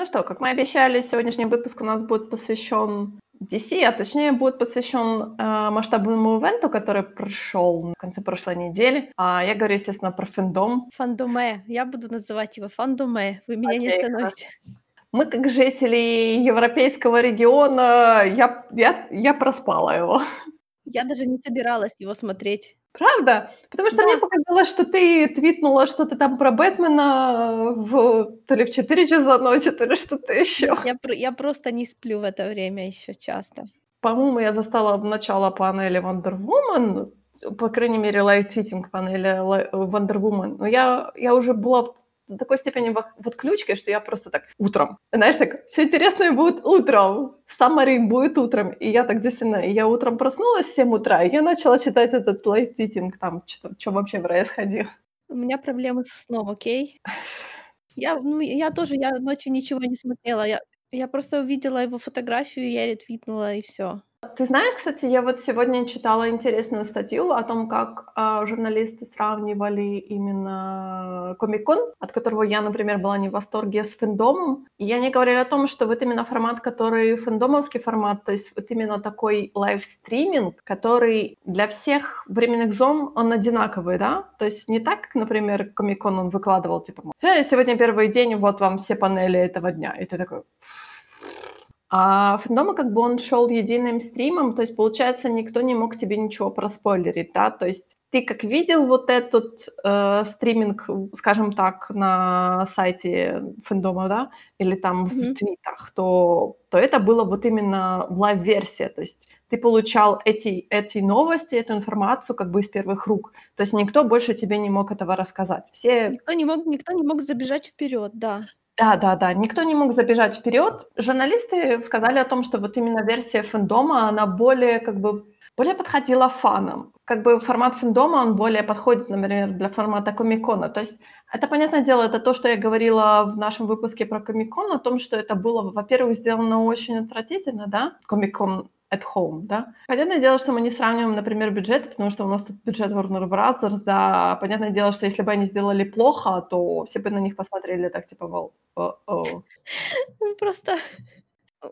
Ну что, как мы обещали, сегодняшний выпуск у нас будет посвящен DC, а точнее будет посвящен э, масштабному ивенту, который прошел в конце прошлой недели. А я говорю, естественно, про фэндом. Фандоме. Я буду называть его фандоме. Вы меня не Окей, остановите. Мы, как жители европейского региона, я, я, я проспала его. Я даже не собиралась его смотреть. Правда? Потому что мне Да. показалось, что ты твитнула что-то там про Бэтмена в, то ли в 4 часа ночи, то ли что-то еще. Я, я просто не сплю в это время еще часто. По-моему, я застала начало панели Wonder Woman, по крайней мере, live-tweeting панели Li- Wonder Woman. Но я, я уже была в до такой степени в, отключке, что я просто так утром. Знаешь, так, все интересное будет утром. Summary будет утром. И я так действительно, я утром проснулась в 7 утра, и я начала читать этот live-tweeting, там, что, что вообще происходило. У меня проблемы со сном, окей? Я, ну, я тоже, я ночью ничего не смотрела. Я, я просто увидела его фотографию, я ретвитнула, и все. Ты знаешь, кстати, я вот сегодня читала интересную статью о том, как а, журналисты сравнивали именно Комик-кон, от которого я, например, была не в восторге с FanDome ом. И они говорили о том, что вот именно формат, который фэндомовский формат, то есть вот именно такой livestreaming, который для всех временных зон, он одинаковый, да? То есть не так, как, например, Комик-кон он выкладывал, типа, э, сегодня первый день, вот вам все панели этого дня. И ты такой, а фэндома как бы он шел единым стримом, то есть, получается, никто не мог тебе ничего проспойлерить, да, то есть ты как видел вот этот э, стриминг, скажем так, на сайте фэндома, да, или там в Мгм. твитах, то, то это было вот именно лайв-версия, то есть ты получал эти, эти новости, эту информацию как бы из первых рук, то есть никто больше тебе не мог этого рассказать. Все Никто не мог, никто не мог забежать вперед, да. Да-да-да, никто не мог забежать вперед. Журналисты сказали о том, что вот именно версия фэндома, она более как бы более подходила фанам. Как бы формат фэндома, он более подходит, например, для формата комикона. То есть это, понятное дело, это то, что я говорила в нашем выпуске про комикон, о том, что это было, во-первых, сделано очень отвратительно, да, комикон at home, да. Понятное дело, что мы не сравниваем, например, бюджеты, потому что у нас тут бюджет Warner Bros., да. Понятное дело, что если бы они сделали плохо, то все бы на них посмотрели так, типа. Ну, Просто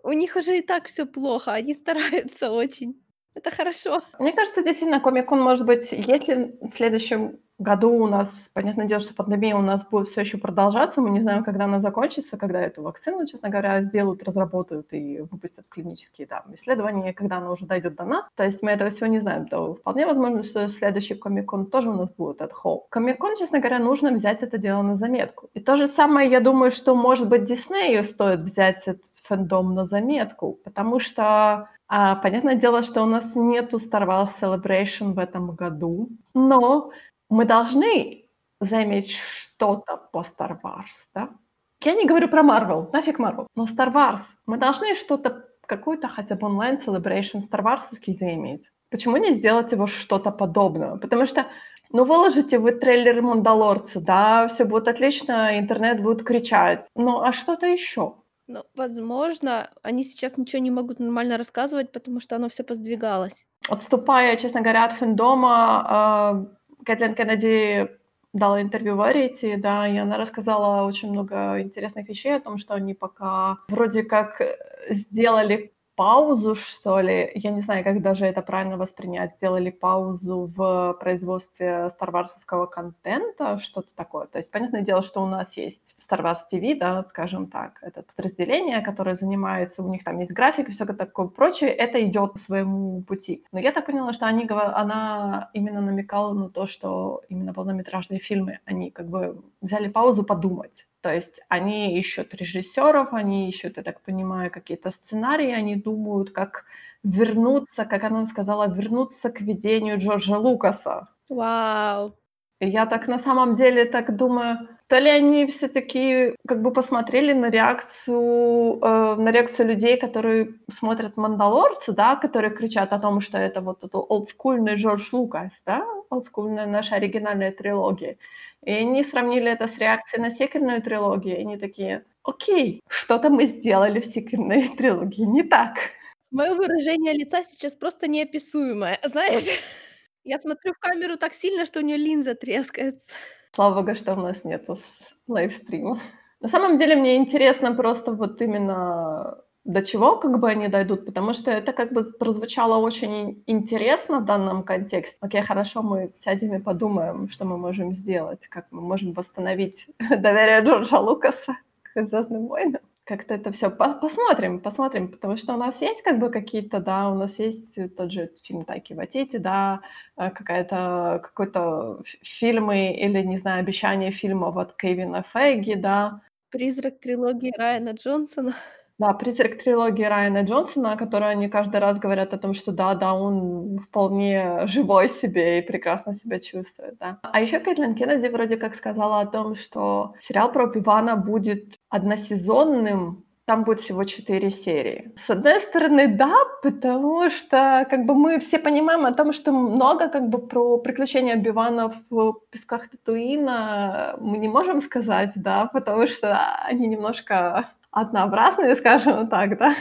у них уже и так все плохо, они стараются очень. Это хорошо. Мне кажется, действительно, Комик-кон может быть, если в следующем году у нас, понятное дело, что пандемия у нас будет все еще продолжаться, мы не знаем, когда она закончится, когда эту вакцину, честно говоря, сделают, разработают и выпустят клинические там, исследования, когда она уже дойдет до нас. То есть мы этого всего не знаем, то вполне возможно, что следующий Комик-кон тоже у нас будет от Хоу. Комик-кон, честно говоря, нужно взять это дело на заметку. И то же самое, я думаю, что, может быть, Диснею стоит взять этот фэндом на заметку, потому что а, понятное дело, что у нас нету Star Wars Celebration в этом году, но мы должны заиметь что-то по Star Wars, да? Я не говорю про Marvel, нафиг Marvel, но Star Wars. Мы должны что-то, какой-то хотя бы онлайн Celebration Star Wars заиметь. Почему не сделать его что-то подобное? Потому что, ну, выложите вы трейлер Мандалорца, да, все будет отлично, интернет будет кричать. Ну, а что-то еще? Ну, возможно, они сейчас ничего не могут нормально рассказывать, потому что оно все поздвигалось. Отступая, честно говоря, от фэндома, а, Кэтлин Кеннеди дала интервью Variety, да, и она рассказала очень много интересных вещей о том, что они пока вроде как сделали паузу, что ли, я не знаю, как даже это правильно воспринять, сделали паузу в производстве старварсовского контента, что-то такое. То есть, понятное дело, что у нас есть Star Wars TV, да, скажем так, это подразделение, которое занимается, у них там есть график и все такое прочее, это идет по своему пути. Но я так поняла, что они, она именно намекала на то, что именно полнометражные фильмы, они как бы взяли паузу подумать. То есть они ищут режиссеров, они ищут, я так понимаю, какие-то сценарии, они думают, как вернуться, как она сказала, вернуться к видению Джорджа Лукаса. Вау. Я так на самом деле так думаю, то ли они все-таки как бы посмотрели на реакцию, э, на реакцию людей, которые смотрят «Мандалорца», да, которые кричат о том, что это вот это олдскульный Джордж Лукас, да, олдскульная наша оригинальная трилогия. И они сравнили это с реакцией на сиквельную трилогию, и они такие, окей, что-то мы сделали в сиквельной трилогии не так. Мое выражение лица сейчас просто неописуемое, знаешь? Я смотрю в камеру так сильно, что у нее линза трескается. Слава богу, что у нас нету лайвстрима. На самом деле мне интересно просто вот именно до чего как бы они дойдут, потому что это как бы прозвучало очень интересно в данном контексте. Окей, хорошо, мы сядем и подумаем, что мы можем сделать, как мы можем восстановить доверие Джорджа Лукаса к «Звездным войнам». Как-то это все посмотрим, посмотрим, потому что у нас есть как бы какие-то, да, у нас есть тот же фильм Тайки Ватити, да, э, какая-то, какой-то фильмы или, не знаю, обещание фильмов от Кевина Фейги, да. Призрак трилогии Райана Джонсона. Да, призрак трилогии Райана Джонсона, о которой они каждый раз говорят о том, что да, да, он вполне живой себе и прекрасно себя чувствует, да. А еще Кэтлин Кеннеди вроде как сказала о том, что сериал про Пивана будет односезонным, там будет всего четыре серии. С одной стороны, да, потому что как бы мы все понимаем о том, что много как бы про приключения Бивана в песках Татуина мы не можем сказать, да, потому что они немножко однообразные, скажем так, да.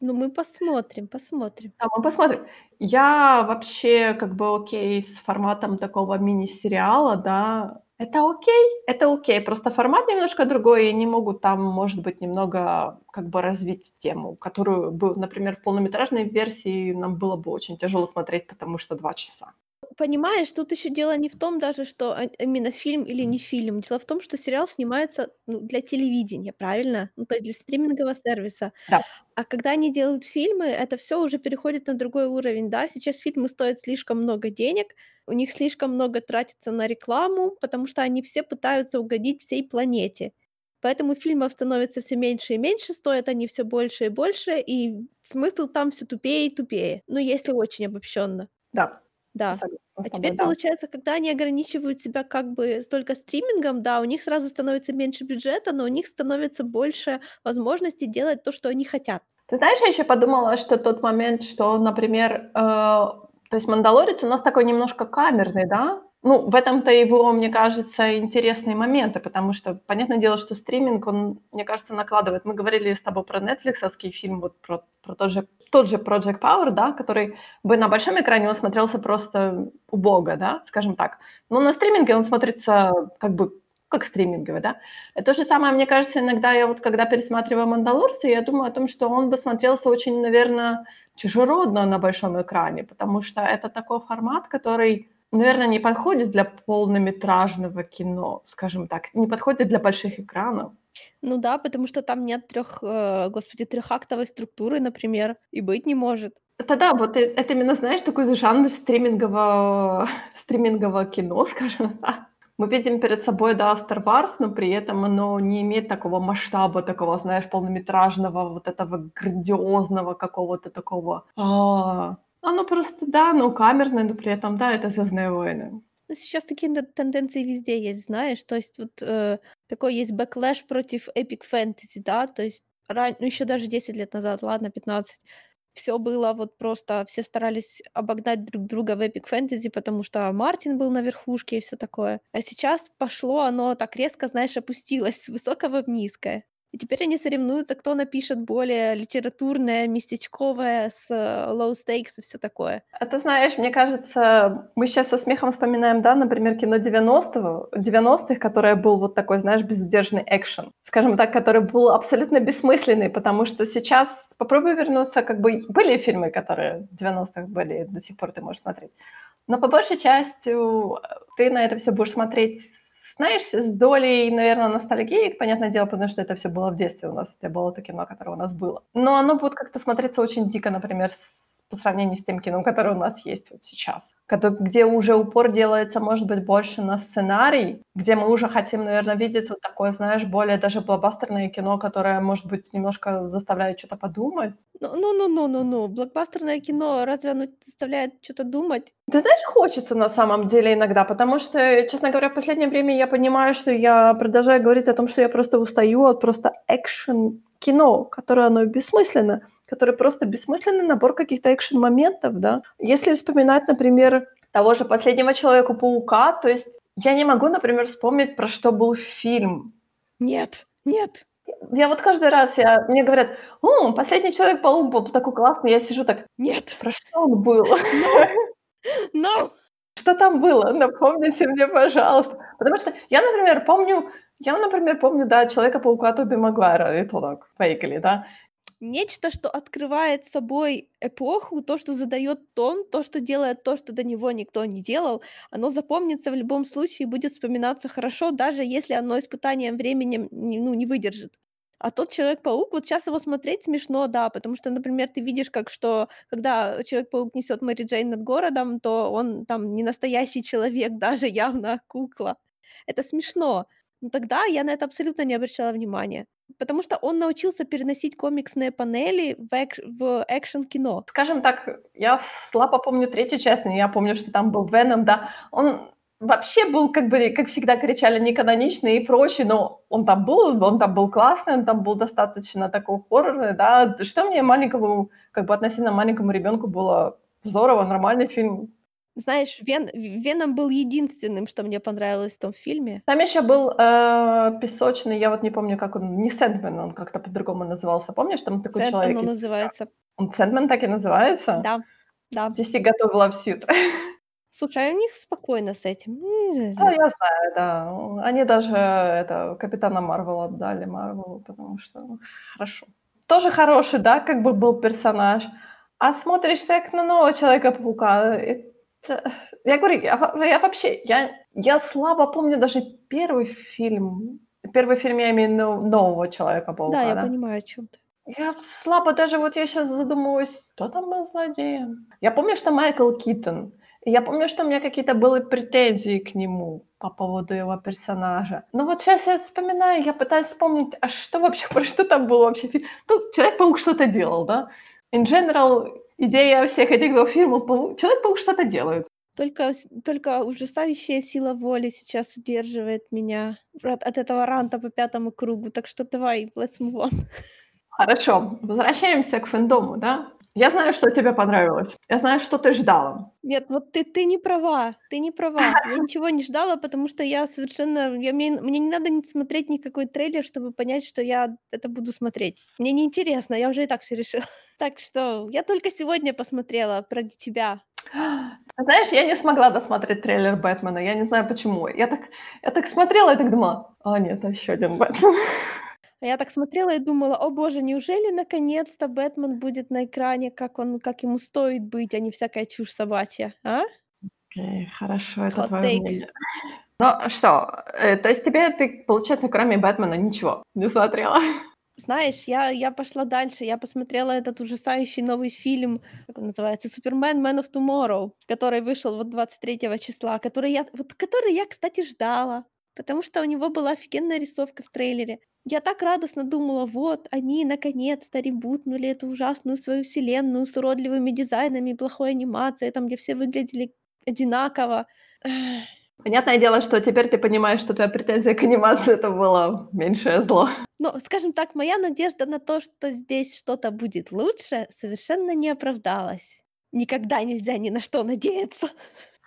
Ну, мы посмотрим, посмотрим. Да, мы посмотрим. Я вообще как бы окей с форматом такого мини-сериала, да. Это окей, это окей. Просто формат немножко другой, и они могут там, может быть, немного как бы развить тему, которую бы, например, в полнометражной версии нам было бы очень тяжело смотреть, потому что два часа понимаешь, тут еще дело не в том даже, что а, именно фильм или не фильм. Дело в том, что сериал снимается ну, для телевидения, правильно? Ну, то есть для стримингового сервиса. Да. А когда они делают фильмы, это все уже переходит на другой уровень, да? Сейчас фильмы стоят слишком много денег, у них слишком много тратится на рекламу, потому что они все пытаются угодить всей планете. Поэтому фильмов становится все меньше и меньше, стоят они все больше и больше, и смысл там все тупее и тупее. Ну, если очень обобщенно. Да. Да. А теперь да. получается, когда они ограничивают себя как бы только стримингом, да, у них сразу становится меньше бюджета, но у них становится больше возможностей делать то, что они хотят. Ты знаешь, я еще подумала, что тот момент, что, например, э, то есть «Мандалорец» у нас такой немножко камерный, да? Ну, в этом-то его, мне кажется, интересные моменты, потому что, понятное дело, что стриминг, он, мне кажется, накладывает. Мы говорили с тобой про нетфликсовский фильм, вот про, про тот же тот же Project Power, да, который бы на большом экране он смотрелся просто убого, да, скажем так. Но на стриминге он смотрится как бы как стриминговый, да. И то же самое, мне кажется, иногда я вот, когда пересматриваю «Мандалорца», я думаю о том, что он бы смотрелся очень, наверное, чужеродно на большом экране, потому что это такой формат, который, наверное, не подходит для полнометражного кино, скажем так, не подходит для больших экранов. Ну да, потому что там нет трех, э, господи, трехактовой структуры, например, и быть не может. Это да, вот это именно, знаешь, такой жанр стримингового, стримингового кино, скажем так. Мы видим перед собой, да, Star Wars, но при этом оно не имеет такого масштаба, такого, знаешь, полнометражного, вот этого грандиозного какого-то такого. А, оно просто, да, ну, камерное, но при этом, да, это «Звездные войны». Ну, сейчас такие тенденции везде есть, знаешь, то есть вот э, такой есть backlash против epic fantasy, да, то есть ран... ну, еще даже 10 лет назад, ладно, 15, все было вот просто, все старались обогнать друг друга в epic fantasy, потому что Мартин был на верхушке и все такое. А сейчас пошло оно так резко, знаешь, опустилось с высокого в низкое. И теперь они соревнуются, кто напишет более литературное, местечковое, с э, low stakes и все такое. А ты знаешь, мне кажется, мы сейчас со смехом вспоминаем, да, например, кино 90-го, 90-х, которое был вот такой, знаешь, безудержный экшен, скажем так, который был абсолютно бессмысленный, потому что сейчас попробуй вернуться, как бы были фильмы, которые в 90-х были, до сих пор ты можешь смотреть, но по большей части ты на это все будешь смотреть знаешь, с долей, наверное, ностальгии, понятное дело, потому что это все было в детстве у нас, это было то кино, которое у нас было. Но оно будет как-то смотреться очень дико, например, с по сравнению с тем кино, которое у нас есть вот сейчас. Где уже упор делается, может быть, больше на сценарий, где мы уже хотим, наверное, видеть вот такое, знаешь, более даже блокбастерное кино, которое, может быть, немножко заставляет что-то подумать. Ну-ну-ну-ну-ну, блокбастерное кино разве оно заставляет что-то думать? Ты знаешь, хочется на самом деле иногда, потому что, честно говоря, в последнее время я понимаю, что я продолжаю говорить о том, что я просто устаю от просто экшен кино, которое оно бессмысленно который просто бессмысленный набор каких-то экшен-моментов, да. Если вспоминать, например, того же «Последнего Человека-паука», то есть я не могу, например, вспомнить, про что был фильм. Нет, нет. Я вот каждый раз, я, мне говорят, о, «Последний Человек-паук был такой классный», я сижу так, нет. Про что он был? No. no. Что там было? Напомните мне, пожалуйста. Потому что я, например, помню Я, например, помню, да, Человека-паука Тоби Магуайра, и то так, фейкали, да. Нечто, что открывает собой эпоху, то, что задает тон, то, что делает то, что до него никто не делал, оно запомнится в любом случае и будет вспоминаться хорошо, даже если оно испытанием временем не, ну, не выдержит. А тот Человек-паук, вот сейчас его смотреть смешно, да, потому что, например, ты видишь, как что, когда Человек-паук несет Мэри Джейн над городом, то он там не настоящий человек, даже явно кукла. Это смешно. Но тогда я на это абсолютно не обращала внимания. Потому что он научился переносить комиксные панели в, эк- в экшен-кино. Скажем так, я слабо помню третью часть, но я помню, что там был Веном, да. Он вообще был, как бы, как всегда кричали, неканоничный и прочее, но он там был, он там был классный, он там был достаточно такой хоррорный, да. Что мне маленькому, как бы относительно маленькому ребенку было здорово, нормальный фильм. Знаешь, Вен... Веном был единственным, что мне понравилось в том фильме. Там еще был э, песочный, я вот не помню, как он, не Сэндмен, он как-то по-другому назывался. Помнишь, там такой Сэндмен человек? он называется. Он Сэндмен так и называется? Да, да. DC готовила в сют. Слушай, а у них спокойно с этим. Да, я знаю, да. Они даже это Капитана Марвела отдали Марвелу, потому что ну, хорошо. Тоже хороший, да, как бы был персонаж. А смотришь так на нового Человека-паука, это... Я говорю, я, я вообще, я, я слабо помню даже первый фильм. Первый фильм я имею нового Человека-паука, Да, я да? понимаю, о чем ты. Я слабо даже, вот я сейчас задумываюсь, кто там был злодеем? Я помню, что Майкл Китон. Я помню, что у меня какие-то были претензии к нему по поводу его персонажа. Но вот сейчас я вспоминаю, я пытаюсь вспомнить, а что вообще, про что там было вообще? Ну, Человек-паук что-то делал, да? In general, идея всех этих двух фильмов, пау- Человек-паук что-то делает. Только, только ужасающая сила воли сейчас удерживает меня от, от этого ранта по пятому кругу. Так что давай, let's move on. Хорошо, возвращаемся к фэндому, да? Я знаю, что тебе понравилось. Я знаю, что ты ждала. Нет, вот ты, ты не права, ты не права. Я ничего не ждала, потому что я совершенно... Я, мне, мне не надо смотреть никакой трейлер, чтобы понять, что я это буду смотреть. Мне неинтересно, я уже и так все решила. Так что я только сегодня посмотрела про тебя. Знаешь, я не смогла досмотреть трейлер Бэтмена. Я не знаю почему. Я так, я так смотрела и так думала, а нет, еще один Бэтмен. А я так смотрела и думала, о боже, неужели наконец-то Бэтмен будет на экране, как он, как ему стоит быть, а не всякая чушь собачья, а? Окей, хорошо, это Hot твое take. мнение. Ну что, э, то есть тебе, ты, получается, кроме Бэтмена ничего не смотрела? Знаешь, я, я пошла дальше, я посмотрела этот ужасающий новый фильм, как он называется, «Супермен Man of Tomorrow», который вышел вот 23 числа, который я, вот, который я, кстати, ждала, потому что у него была офигенная рисовка в трейлере. Я так радостно думала, вот, они наконец-то ребутнули эту ужасную свою вселенную с уродливыми дизайнами, плохой анимацией, там, где все выглядели одинаково. Эх, Понятное дело, что теперь ты понимаешь, что твоя претензия к анимации это было меньшее зло. Но, скажем так, моя надежда на то, что здесь что-то будет лучше, совершенно не оправдалась. Никогда нельзя ни на что надеяться.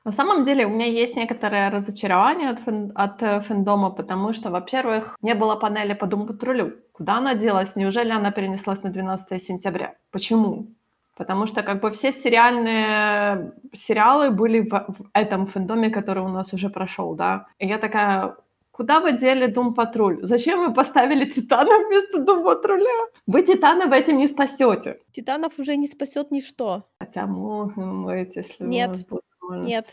На самом деле у меня есть некоторое разочарование от, фэн- от э, фэндома, потому что, во-первых, не было панели по Дум Патрулю. Куда она делась? Неужели она перенеслась на 12 сентября? Почему? Потому что как бы все сериальные сериалы были в, в этом фэндоме, который у нас уже прошел, да. И я такая, куда вы дели Дум Патруль? Зачем вы поставили Титана вместо Дум Патруля? Вы Титана в этим не спасете. Титанов уже не спасет ничто. Хотя быть, если Нет. у нас будет Нет.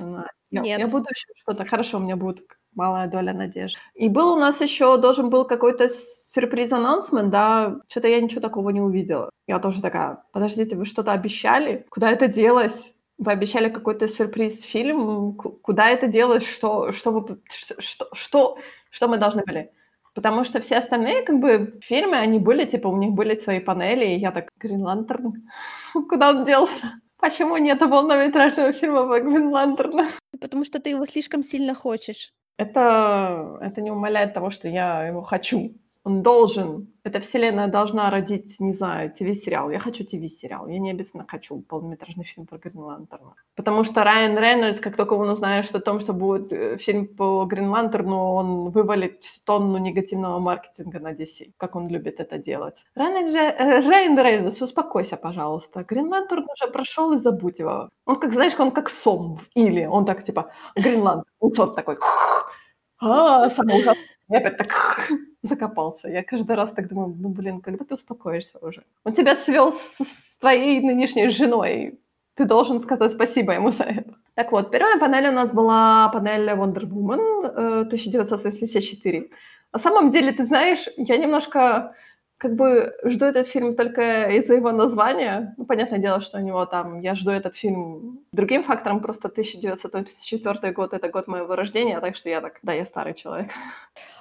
Я, Нет. я буду еще что-то. Хорошо, у меня будет малая доля надежды. И был у нас еще, должен был какой-то сюрприз-анонсмент, да, что-то я ничего такого не увидела. Я тоже такая, подождите, вы что-то обещали? Куда это делось? Вы обещали какой-то сюрприз-фильм? Ку- Куда это делось? Что, что, вы, что, что, что мы должны были? Потому что все остальные, как бы, фильмы, они были, типа, у них были свои панели, и я так, Грин Лантерн, куда он делся? Почему нет полнометражного фильма по Грин Лантерну? Потому что ты его слишком сильно хочешь. Это, это не умаляет того, что я его хочу. Он должен, эта вселенная должна родить, не знаю, ТВ-сериал. Я хочу ТВ-сериал. Я не обязательно хочу полнометражный фильм про Грин Лантерна. Потому что Райан Рейнольдс, как только он узнает о том, что будет э, фильм по Грин Лантерну, он вывалит тонну негативного маркетинга на DC, как он любит это делать. Райан, Ре- э, Райан Рейнольдс, успокойся, пожалуйста. Грин Лантерн уже прошел и забудь его. Он как, знаешь, он как сом в Или. Он так, типа, Грин Лантерн. И тот такой, а, самый ужасный Я опять так закопался. Я каждый раз так думаю, ну, блин, когда ты успокоишься уже? Он тебя свел с, с твоей нынешней женой. Ты должен сказать спасибо ему за это. Так вот, первая панель у нас была панель Wonder Woman 1984. Э, На самом деле, ты знаешь, я немножко как бы жду этот фильм только из-за его названия. Ну, понятное дело, что у него там... Я жду этот фильм другим фактором. Просто 1984 год — это год моего рождения, так что я так... Да, я старый человек.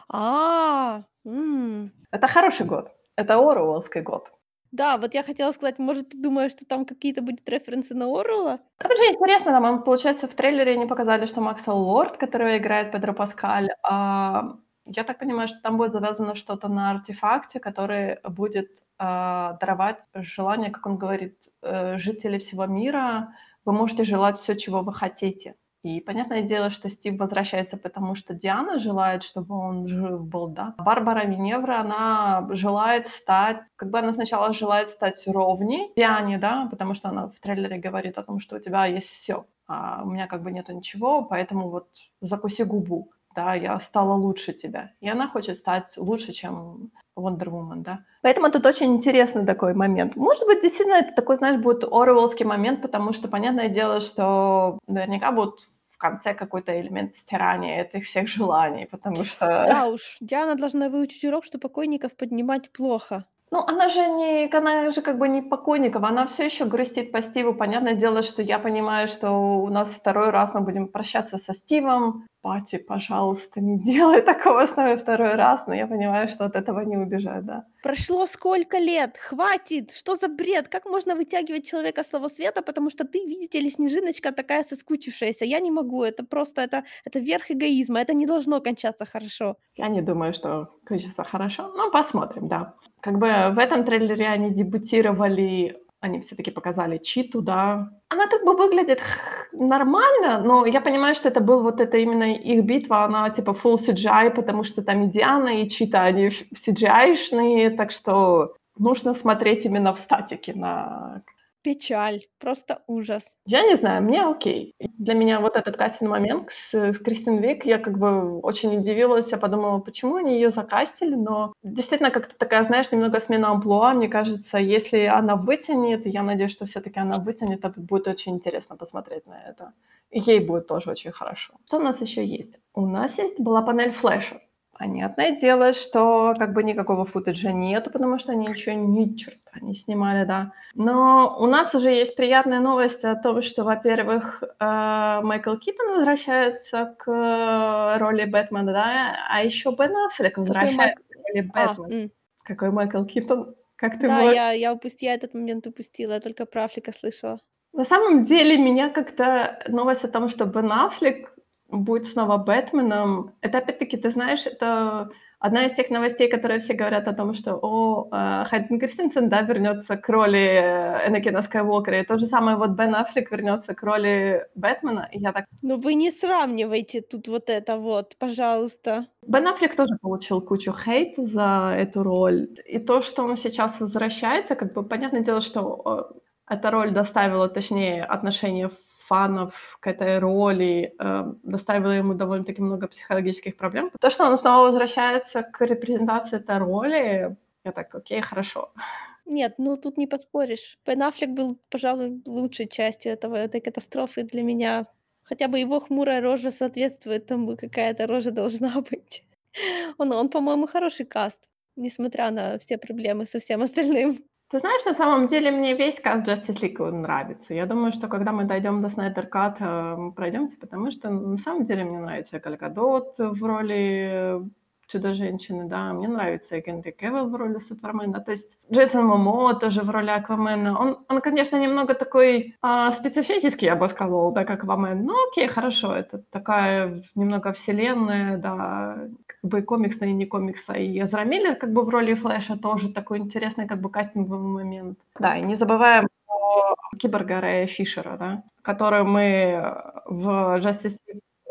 А, м. Это хороший год. Это Оруэллский год. Да, вот я хотела сказать, может, ты думаешь, что там какие-то будут референсы на Оруэлла? Там же интересно, там, получается, в трейлере они показали, что Максвелл Лорд, который играет Педро Паскаль, а, я так понимаю, что там будет завязано что-то на артефакте, который будет э, даровать желание, как он говорит, э, жителей всего мира. Вы можете желать все, чего вы хотите. И понятное дело, что Стив возвращается, потому что Диана желает, чтобы он жив был, да. Барбара Веневра, она желает стать, как бы она сначала желает стать ровней Диане, да, потому что она в трейлере говорит о том, что у тебя есть все, а у меня как бы нету ничего, поэтому вот закуси губу да, я стала лучше тебя. И она хочет стать лучше, чем Wonder Woman, да. Поэтому тут очень интересный такой момент. Может быть, действительно, это такой, знаешь, будет Оруэллский момент, потому что, понятное дело, что наверняка будут в конце какой-то элемент стирания этих всех желаний, потому что... Да уж, Диана должна выучить урок, что покойников поднимать плохо. Ну, она же не, она же как бы не покойников, она все еще грустит по Стиву. Понятное дело, что я понимаю, что у нас второй раз мы будем прощаться со Стивом. Пати, пожалуйста, не делай такого с нами второй раз, но я понимаю, что от этого не убежать, да. Прошло сколько лет? Хватит! Что за бред? Как можно вытягивать человека с того света, потому что ты, видите ли, снежиночка такая соскучившаяся. Я не могу, это просто, это, это верх эгоизма, это не должно кончаться хорошо. Я не думаю, что кончится хорошо, но посмотрим, да. Как бы в этом трейлере они дебютировали они все-таки показали Читу, да. Она как бы выглядит нормально, но я понимаю, что это был вот это именно их битва, она типа full CGI, потому что там и Диана, и Чита, они CGI-шные, так что нужно смотреть именно в статике на Печаль, просто ужас. Я не знаю, мне окей. Для меня вот этот кастинг момент с, с Кристин Вик, я как бы очень удивилась, я подумала, почему они ее закастили, но действительно как-то такая, знаешь, немного смена амплуа, мне кажется, если она вытянет, я надеюсь, что все таки она вытянет, это будет очень интересно посмотреть на это. Ей будет тоже очень хорошо. Что у нас еще есть? У нас есть была панель флеша. Понятное дело, что как бы никакого футажа нету, потому что они еще ни черта не снимали, да. Но у нас уже есть приятная новость о том, что, во-первых, э, Майкл Китон возвращается к роли Бэтмена, да, а еще Бен Аффлек возвращается Майк... к роли а, Бэтмена. А, Какой Майкл Китон? Как ты да, можешь... я, я, упусти, я этот момент упустила, я только про Аффлека слышала. На самом деле меня как-то новость о том, что Бен Аффлек будет снова Бэтменом. Это опять-таки, ты знаешь, это одна из тех новостей, которые все говорят о том, что о, э, Хайден Кристенсен, да, вернется к роли Энакина Скайуокера, и то же самое вот Бен Аффлек вернется к роли Бэтмена, и я так... Ну вы не сравнивайте тут вот это вот, пожалуйста. Бен Аффлек тоже получил кучу хейта за эту роль, и то, что он сейчас возвращается, как бы понятное дело, что эта роль доставила, точнее, отношения фанов к этой роли, э, доставило ему довольно-таки много психологических проблем. То, что он снова возвращается к репрезентации этой роли, я так, окей, хорошо. Нет, ну тут не поспоришь. Бен Аффлек был, пожалуй, лучшей частью этого, этой катастрофы для меня. Хотя бы его хмурая рожа соответствует тому, какая эта рожа должна быть. Он, он по-моему, хороший каст, несмотря на все проблемы со всем остальным. Ты знаешь, на самом деле мне весь каст Justice League нравится. Я думаю, что когда мы дойдем до Snyder Cut, мы пройдемся, потому что на самом деле мне нравится Галь Гадот в роли Чудо-женщины, да, мне нравится Генри Кевилл в роли Супермена, то есть Джейсон Момоа тоже в роли Аквамена. Он, он конечно, немного такой а, специфический, я бы сказала, да, как Аквамен, но окей, хорошо, это такая немного вселенная, да, как бы комиксная и не комикса. И Эзра Миллер как бы в роли Флэша тоже такой интересный как бы кастинговый момент. Да, и не забываем о киборга Рэя Фишера, да, который мы в Justice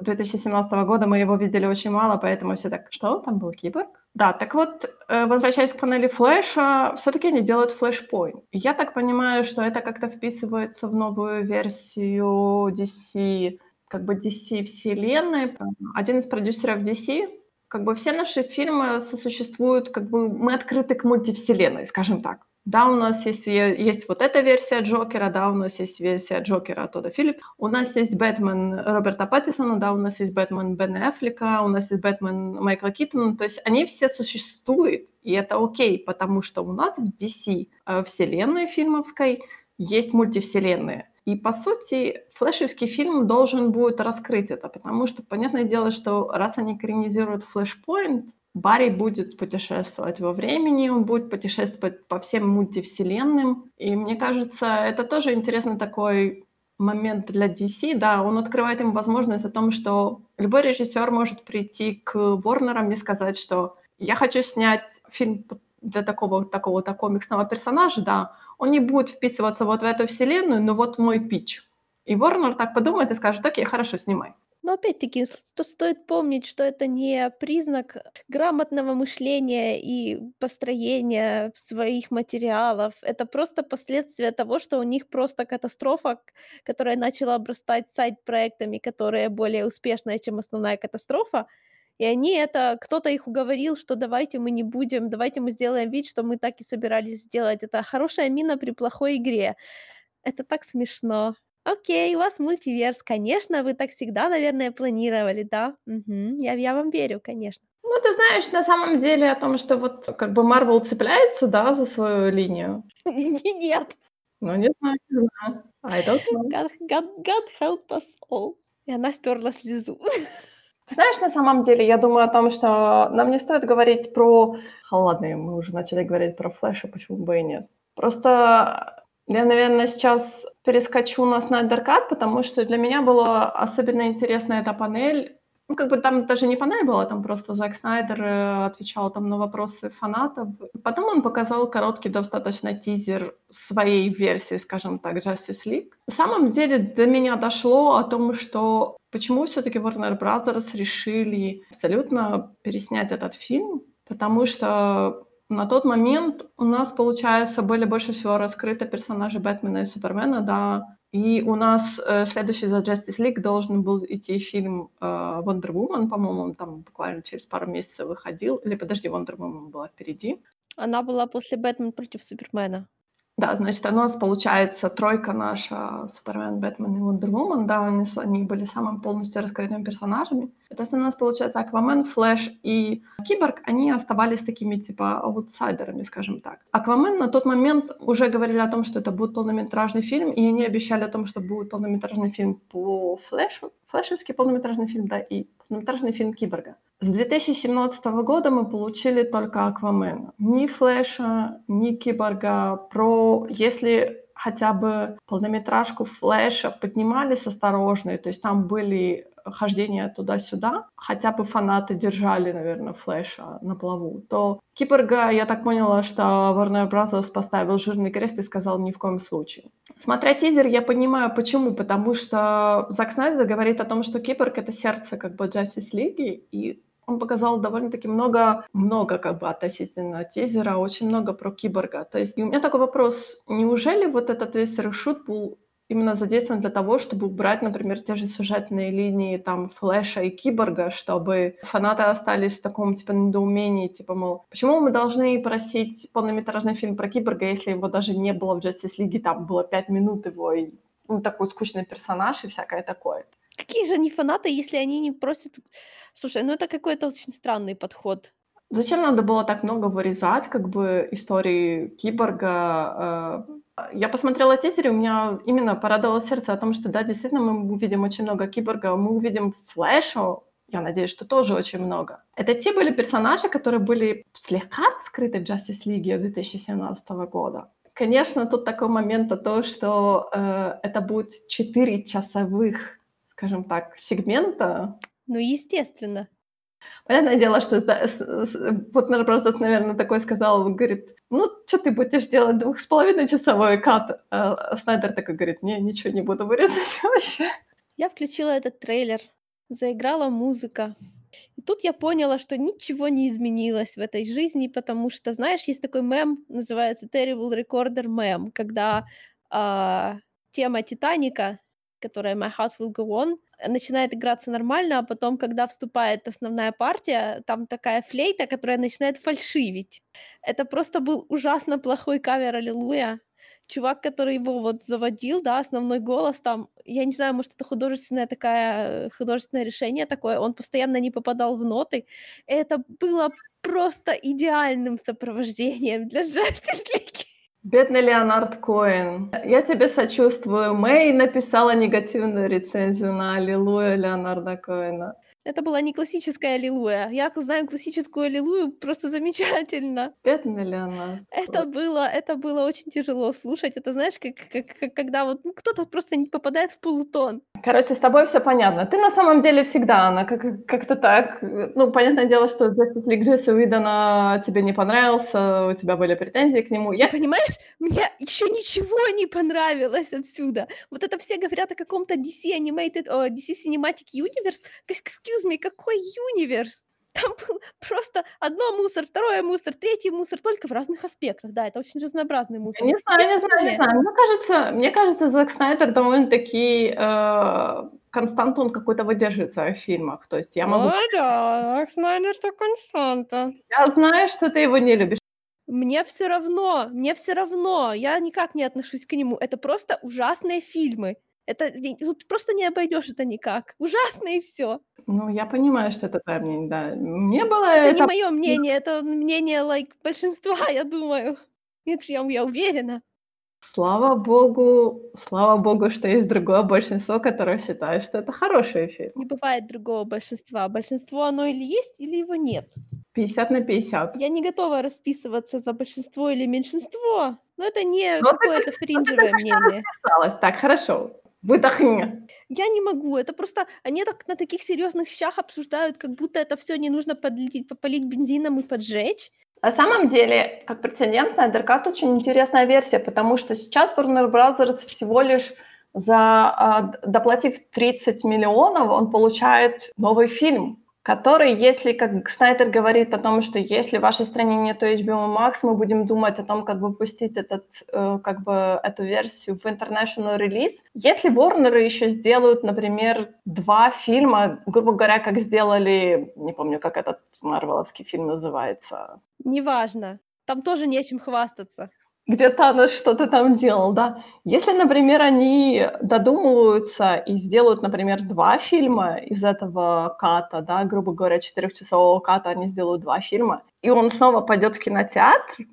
2017 года мы его видели очень мало, поэтому все так, что, там был киборг? Да, так вот, э, возвращаясь к панели флеша, все-таки они делают флешпоинт. Я так понимаю, что это как-то вписывается в новую версию DC, как бы DC вселенной. Один из продюсеров DC как бы все наши фильмы сосуществуют, как бы мы открыты к мультивселенной, скажем так. Да, у нас есть, есть вот эта версия Джокера, да, у нас есть версия Джокера Тодда Филлипс, у нас есть Бэтмен Роберта Паттисона, да, у нас есть Бэтмен Бен Эффлека, у нас есть Бэтмен Майкла Киттона, то есть они все существуют, и это окей, потому что у нас в DC э, вселенной фильмовской есть мультивселенные. И, по сути, флешевский фильм должен будет раскрыть это, потому что, понятное дело, что раз они экранизируют Flashpoint, Барри будет путешествовать во времени, он будет путешествовать по всем мультивселенным. И мне кажется, это тоже интересный такой момент для DC, да, он открывает им возможность о том, что любой режиссер может прийти к Ворнерам и сказать, что я хочу снять фильм для такого такого-то комиксного персонажа, да, он не будет вписываться вот в эту вселенную, но вот мой пич. И Ворнер так подумает и скажет, окей, хорошо, снимай. Но опять-таки стоит помнить, что это не признак грамотного мышления и построения своих материалов. Это просто последствия того, что у них просто катастрофа, которая начала обрастать сайт-проектами, которые более успешные, чем основная катастрофа. И они это, кто-то их уговорил, что давайте мы не будем, давайте мы сделаем вид, что мы так и собирались сделать. Это хорошая мина при плохой игре. Это так смешно. Окей, у вас мультиверс. Конечно, вы так всегда, наверное, планировали, да? Мгм. Я, я вам верю, конечно. Ну, ты знаешь, на самом деле о том, что вот как бы Марвел цепляется, да, за свою линию. Нет. Ну, не знаю, не знаю. I don't know. God, God, God help us all. И она стерла слезу. Знаешь, на самом деле, я думаю о том, что нам не стоит говорить про... Ладно, мы уже начали говорить про флеша, почему бы и нет. Просто я, наверное, сейчас перескочу на Snyder Cut, потому что для меня была особенно интересна эта панель. Ну, как бы там даже не панель была, там просто Зак Снайдер э, отвечал там на вопросы фанатов. Потом он показал короткий достаточно тизер своей версии, скажем так, Justice League. На самом деле до меня дошло о том, что почему все-таки Warner Brothers решили абсолютно переснять этот фильм, потому что на тот момент у нас, получается, были больше всего раскрыты персонажи Бэтмена и Супермена, да, и у нас э, следующий за Justice League должен был идти фильм э, Wonder Woman, по-моему, он там буквально через пару месяцев выходил, или подожди, Wonder Woman была впереди. Она была после Бэтмен против Супермена. Да, значит, у нас получается тройка наша, Супермен, Бэтмен и Вундервумен, да, они, они были самыми полностью раскрытыми персонажами. То есть у нас получается Аквамен, Флэш и Киборг, они оставались такими типа аутсайдерами, скажем так. Аквамен на тот момент уже говорили о том, что это будет полнометражный фильм, и они обещали о том, что будет полнометражный фильм по Флэшу, флэшевский полнометражный фильм, да, и полнометражный фильм Киборга. С 2017 года мы получили только Аквамена. Ни Флэша, ни Киборга. Про, если хотя бы полнометражку Флэша поднимались осторожно, то есть там были хождения туда-сюда, хотя бы фанаты держали, наверное, Флэша на плаву, то Киборга, я так поняла, что Warner Bros. поставил жирный крест и сказал ни в коем случае. Смотря тизер, я понимаю, почему. Потому что Зак Снайдер говорит о том, что Киборг — это сердце как бы Justice League, и он показал довольно-таки много, много как бы относительно тизера, очень много про киборга. То есть и у меня такой вопрос, неужели вот этот весь решут был именно задействован для того, чтобы убрать, например, те же сюжетные линии там Флэша и Киборга, чтобы фанаты остались в таком типа недоумении, типа, мол, почему мы должны просить полнометражный фильм про Киборга, если его даже не было в Justice League, там было пять минут его, и он такой скучный персонаж и всякое такое. Какие же они фанаты, если они не просят... Слушай, ну это какой-то очень странный подход. Зачем надо было так много вырезать, как бы, истории киборга? Э, я посмотрела тизер, и у меня именно порадовало сердце о том, что да, действительно, мы увидим очень много киборга, мы увидим Флэша, я надеюсь, что тоже очень много. Это те были персонажи, которые были слегка скрыты в Justice League 2017 года. Конечно, тут такой момент о том, что э, это будет 4 часовых скажем так, сегмента. Ну, естественно. Понятное дело, что вот просто, наверное, такой сказал, он говорит, ну, что ты будешь делать, двух с половиной часовой кат? А Снайдер такой говорит, не, ничего не буду вырезать вообще. Я включила этот трейлер, заиграла музыка. И тут я поняла, что ничего не изменилось в этой жизни, потому что, знаешь, есть такой мем, называется Terrible Recorder мем, когда э, тема Титаника которая My Heart Will Go On, начинает играться нормально, а потом, когда вступает основная партия, там такая флейта, которая начинает фальшивить. Это просто был ужасно плохой кавер «Аллилуйя». Чувак, который его вот заводил, да, основной голос там, я не знаю, может, это художественное такая, художественное решение такое, он постоянно не попадал в ноты. Это было просто идеальным сопровождением для Justice League. Бедный Леонард Коэн. Я тебе сочувствую. Мэй написала негативную рецензию на «Аллилуйя» Леонарда Коэна. Это была не классическая аллилуйя. Я знаю классическую аллилуйю просто замечательно. Бедный Леонард. Это было, это было очень тяжело слушать. Это знаешь, как, как, как когда вот ну, кто-то просто не попадает в полутон. Короче, с тобой все понятно. Ты на самом деле всегда, она как- как-то так. Ну, понятное дело, что Justice League Джесси Уидона тебе не понравился, у тебя были претензии к нему. Я... Понимаешь, мне еще ничего не понравилось отсюда. Вот это все говорят о каком-то DC Animated, о DC Cinematic Universe. Excuse me, какой универс? Там был просто одно мусор, второе мусор, третий мусор, только в разных аспектах. Да, это очень разнообразный мусор. Не знаю, не знаю, не знаю. Мне кажется, мне кажется, Зак Снайдер довольно-таки э, константу он какой-то выдерживает в своих фильмах. То есть я могу... О, да, Зак Снайдер — это константа. Я знаю, что ты его не любишь. Мне все равно, мне все равно. Я никак не отношусь к нему. Это просто ужасные фильмы. Это тут просто не обойдешь это никак. Ужасно и все. Ну, я понимаю, что это твое мнение, да. Мне было Это, это... не мое мнение, это мнение like большинства, я думаю. Нет, я, я уверена. Слава богу, слава богу, что есть другое большинство, которое считает, что это хороший фильм. Не бывает другого большинства. Большинство оно или есть, или его нет. 50 на 50. Я не готова расписываться за большинство или меньшинство, но это не но какое-то фринжевое мнение. Так, хорошо. Выдохни. Я не могу. Это просто они так на таких серьезных щах обсуждают, как будто это все не нужно подлить, попалить бензином и поджечь. На самом деле, как прецедент, Снайдер очень интересная версия, потому что сейчас Warner Brothers всего лишь за доплатив 30 миллионов, он получает новый фильм который, если, как Снайдер говорит о том, что если в вашей стране нет HBO Max, мы будем думать о том, как выпустить этот, э, как бы, эту версию в international релиз. Если Warner еще сделают, например, два фильма, грубо говоря, как сделали, не помню, как этот марвеловский фильм называется. Неважно. Там тоже нечем хвастаться где Танос что-то там делал, да. Если, например, они додумываются и сделают, например, два фильма из этого ката, да, грубо говоря, четырехчасового ката, они сделают два фильма, и он снова пойдет в кинотеатр,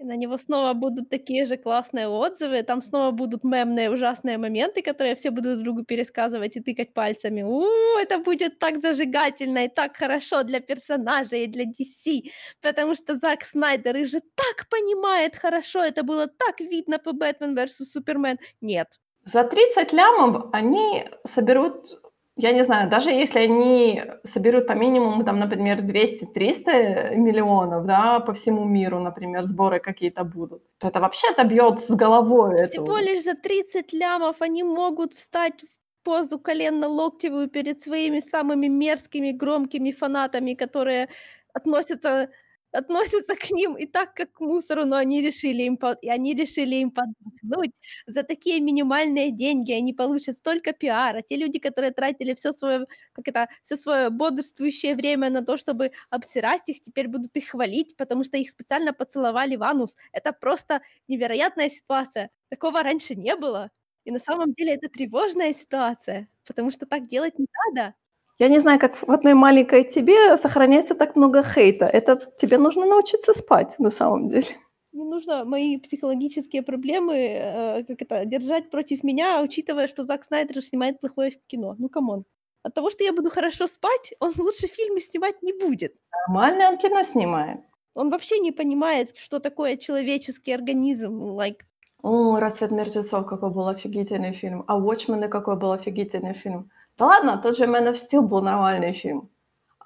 на него снова будут такие же классные отзывы, там снова будут мемные ужасные моменты, которые все будут другу пересказывать и тыкать пальцами. У, это будет так зажигательно и так хорошо для персонажей и для DC, потому что Зак Снайдер их же так понимает хорошо, это было так видно по Бэтмен vs. Супермен. Нет. За 30 лямов они соберут я не знаю, даже если они соберут по минимуму, там, например, 200-300 миллионов, да, по всему миру, например, сборы какие-то будут, то это вообще отобьет с головой. Всего эту... лишь за 30 лямов они могут встать в позу коленно-локтевую перед своими самыми мерзкими, громкими фанатами, которые относятся относятся к ним и так, как к мусору, но они решили им, по... и они решили им подохнуть. За такие минимальные деньги они получат столько пиара. Те люди, которые тратили все свое, как это, все свое бодрствующее время на то, чтобы обсирать их, теперь будут их хвалить, потому что их специально поцеловали в анус. Это просто невероятная ситуация. Такого раньше не было. И на самом деле это тревожная ситуация, потому что так делать не надо. Я не знаю, как в одной маленькой тебе сохраняется так много хейта. Это тебе нужно научиться спать на самом деле. Не нужно мои психологические проблемы э, как это, держать против меня, учитывая, что Зак Снайдер снимает плохое кино. Ну, come on. От того, что я буду хорошо спать, он лучше фильмы снимать не будет. Нормально он кино снимает. Он вообще не понимает, что такое человеческий организм. Like... О, «Рассвет мертвецов» какой был офигительный фильм. А «Watchmen» какой был офигительный фильм. Да ладно, тот же Man of Steel был нормальный фильм.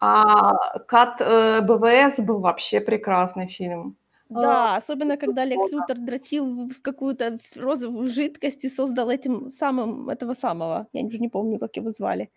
А Кат э, БВС был вообще прекрасный фильм. Да, а, особенно когда Лекс Лютер дрочил в какую-то розовую жидкость и создал этим самым этого самого. Я уже не помню, как его звали.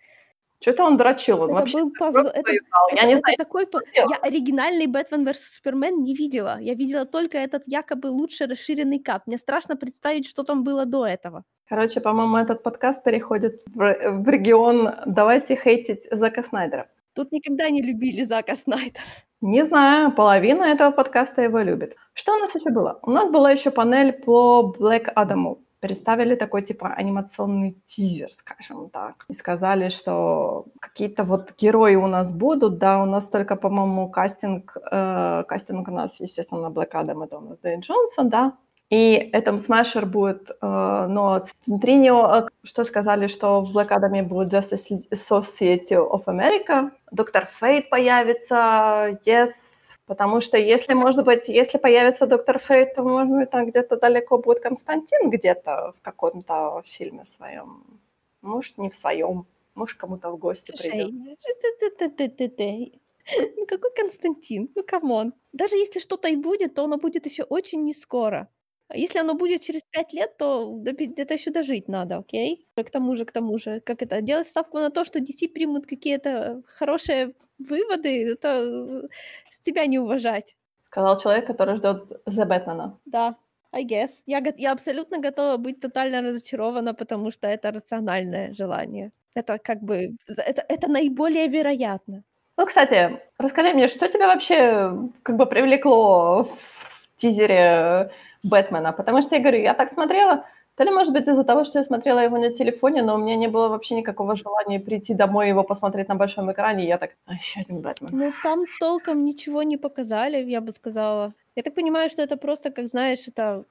Что-то он дрочил, он Это вообще был позор. Это, дал. Я это, не это знаю, такой... Я оригинальный Бэтмен vs. Супермен не видела. Я видела только этот якобы лучше расширенный кат. Мне страшно представить, что там было до этого. Короче, по-моему, этот подкаст переходит в, в регион «Давайте хейтить Зака Снайдера». Тут никогда не любили Зака Снайдера. Не знаю, половина этого подкаста его любит. Что у нас еще было? У нас была еще панель по Блэк Адаму. Представили такой типа анимационный тизер, скажем так. И сказали, что какие-то вот герои у нас будут. Да, у нас только, по-моему, кастинг, э, кастинг у нас, естественно, на Блэк Адам, это у нас Дэйн Джонсон, да. И этом Смешер будет э, Ноа Центринио. Э, Что сказали, что в Блэк Адаме будет Justice Society of America. Доктор Фейт появится, yes. Потому что если, может быть, если появится Доктор Фейт, то, может быть, там где-то далеко будет Константин где-то в каком-то фильме своем. Может, не в своем. Может, кому-то в гости придет. Слушай, ты-ты-ты-ты-ты. ну какой Константин? Ну come on. Даже если что-то и будет, то оно будет еще очень не скоро. Если оно будет через пять лет, то это еще дожить надо, окей? К тому же, к тому же, как это, делать ставку на то, что DC примут какие-то хорошие выводы, это э, с тебя не уважать. Сказал человек, который ждет The Batman а. Да, I guess. Я, я абсолютно готова быть тотально разочарована, потому что это рациональное желание. Это как бы, за- это, это наиболее вероятно. Ну, кстати, расскажи мне, что тебя вообще как бы привлекло в тизере Бэтмена? Потому что я говорю, я так смотрела, то ли, может быть, из-за того, что я смотрела его на телефоне, но у меня не было вообще никакого желания прийти домой и его посмотреть на большом экране, и я так, а, еще один Бэтмен. Ну, там толком ничего не показали, я бы сказала. Я так понимаю, что это просто, как знаешь, это...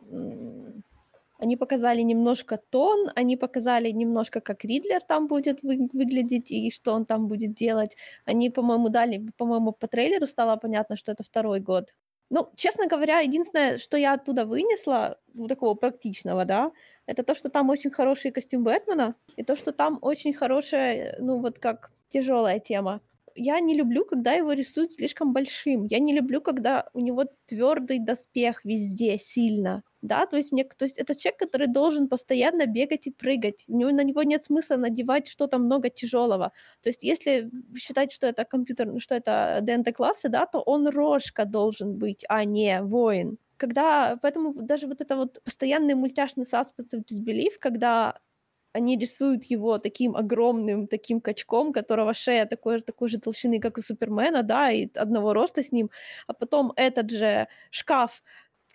Они показали немножко тон, они показали немножко, как Ридлер там будет вы- выглядеть и что он там будет делать. Они, по-моему, дали, по-моему, по трейлеру стало понятно, что это второй год. Ну, честно говоря, единственное, что я оттуда вынесла, ну, такого практичного, да, это то, что там очень хороший костюм Бэтмена, и то, что там очень хорошая, ну, вот как тяжелая тема я не люблю, когда его рисуют слишком большим. Я не люблю, когда у него твердый доспех везде сильно. Да, то есть мне, то есть это человек, который должен постоянно бегать и прыгать. На него нет смысла надевать что-то много тяжелого. То есть если считать, что это компьютер, что это ДНТ классы, да, то он рожка должен быть, а не воин. Когда, поэтому даже вот это вот постоянный мультяшный suspense of disbelief, когда они рисуют его таким огромным, таким качком, которого шея такой, такой же толщины, как у Супермена, да, и одного роста с ним, а потом этот же шкаф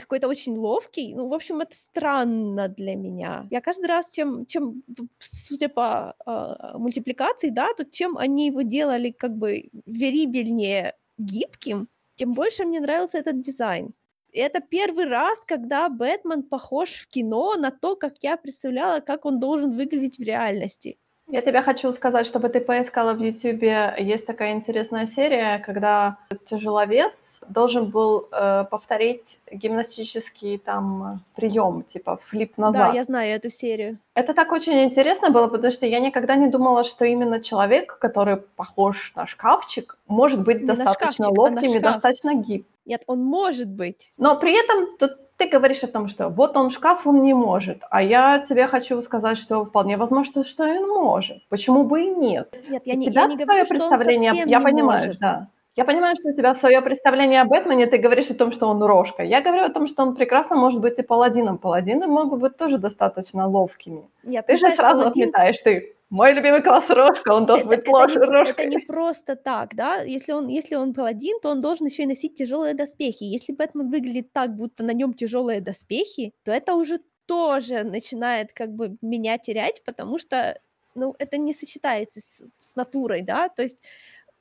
какой-то очень ловкий. Ну, в общем, это странно для меня. Я каждый раз, чем, чем судя по а, мультипликации, да, то чем они его делали как бы верибельнее гибким, тем больше мне нравился этот дизайн. Это первый раз, когда Бэтмен похож в кино на то, как я представляла, как он должен выглядеть в реальности. Я тебе хочу сказать, чтобы ты поискала в Ютубе, есть такая интересная серия, когда тяжеловес должен был э, повторить гимнастический там прием, типа флип назад. Да, я знаю эту серию. Это так очень интересно было, потому что я никогда не думала, что именно человек, который похож на шкафчик, может быть Не достаточно шкафчик, а ловким и шкаф. достаточно гибким. Нет, он может быть. Но при этом тут ты говоришь о том, что вот он шкаф, он не может. А я тебе хочу сказать, что вполне возможно, что он может. Почему бы и нет? Нет, я не, тебя я не говорю, что он представление, совсем я понимаю, может. да. Я понимаю, что у тебя свое представление о Бэтмене, ты говоришь о том, что он рожка. Я говорю о том, что он прекрасно может быть и паладином. Паладины могут быть тоже достаточно ловкими. Нет, Ты же сразу паладин- отметаешь, ты мой любимый класс рожка, он должен это, быть это лож- не, рожкой. это не просто так, да? Если он, если он паладин, то он должен еще и носить тяжелые доспехи. Если Бэтмен выглядит так, будто на нем тяжелые доспехи, то это уже тоже начинает как бы меня терять, потому что, ну, это не сочетается с, с натурой, да? То есть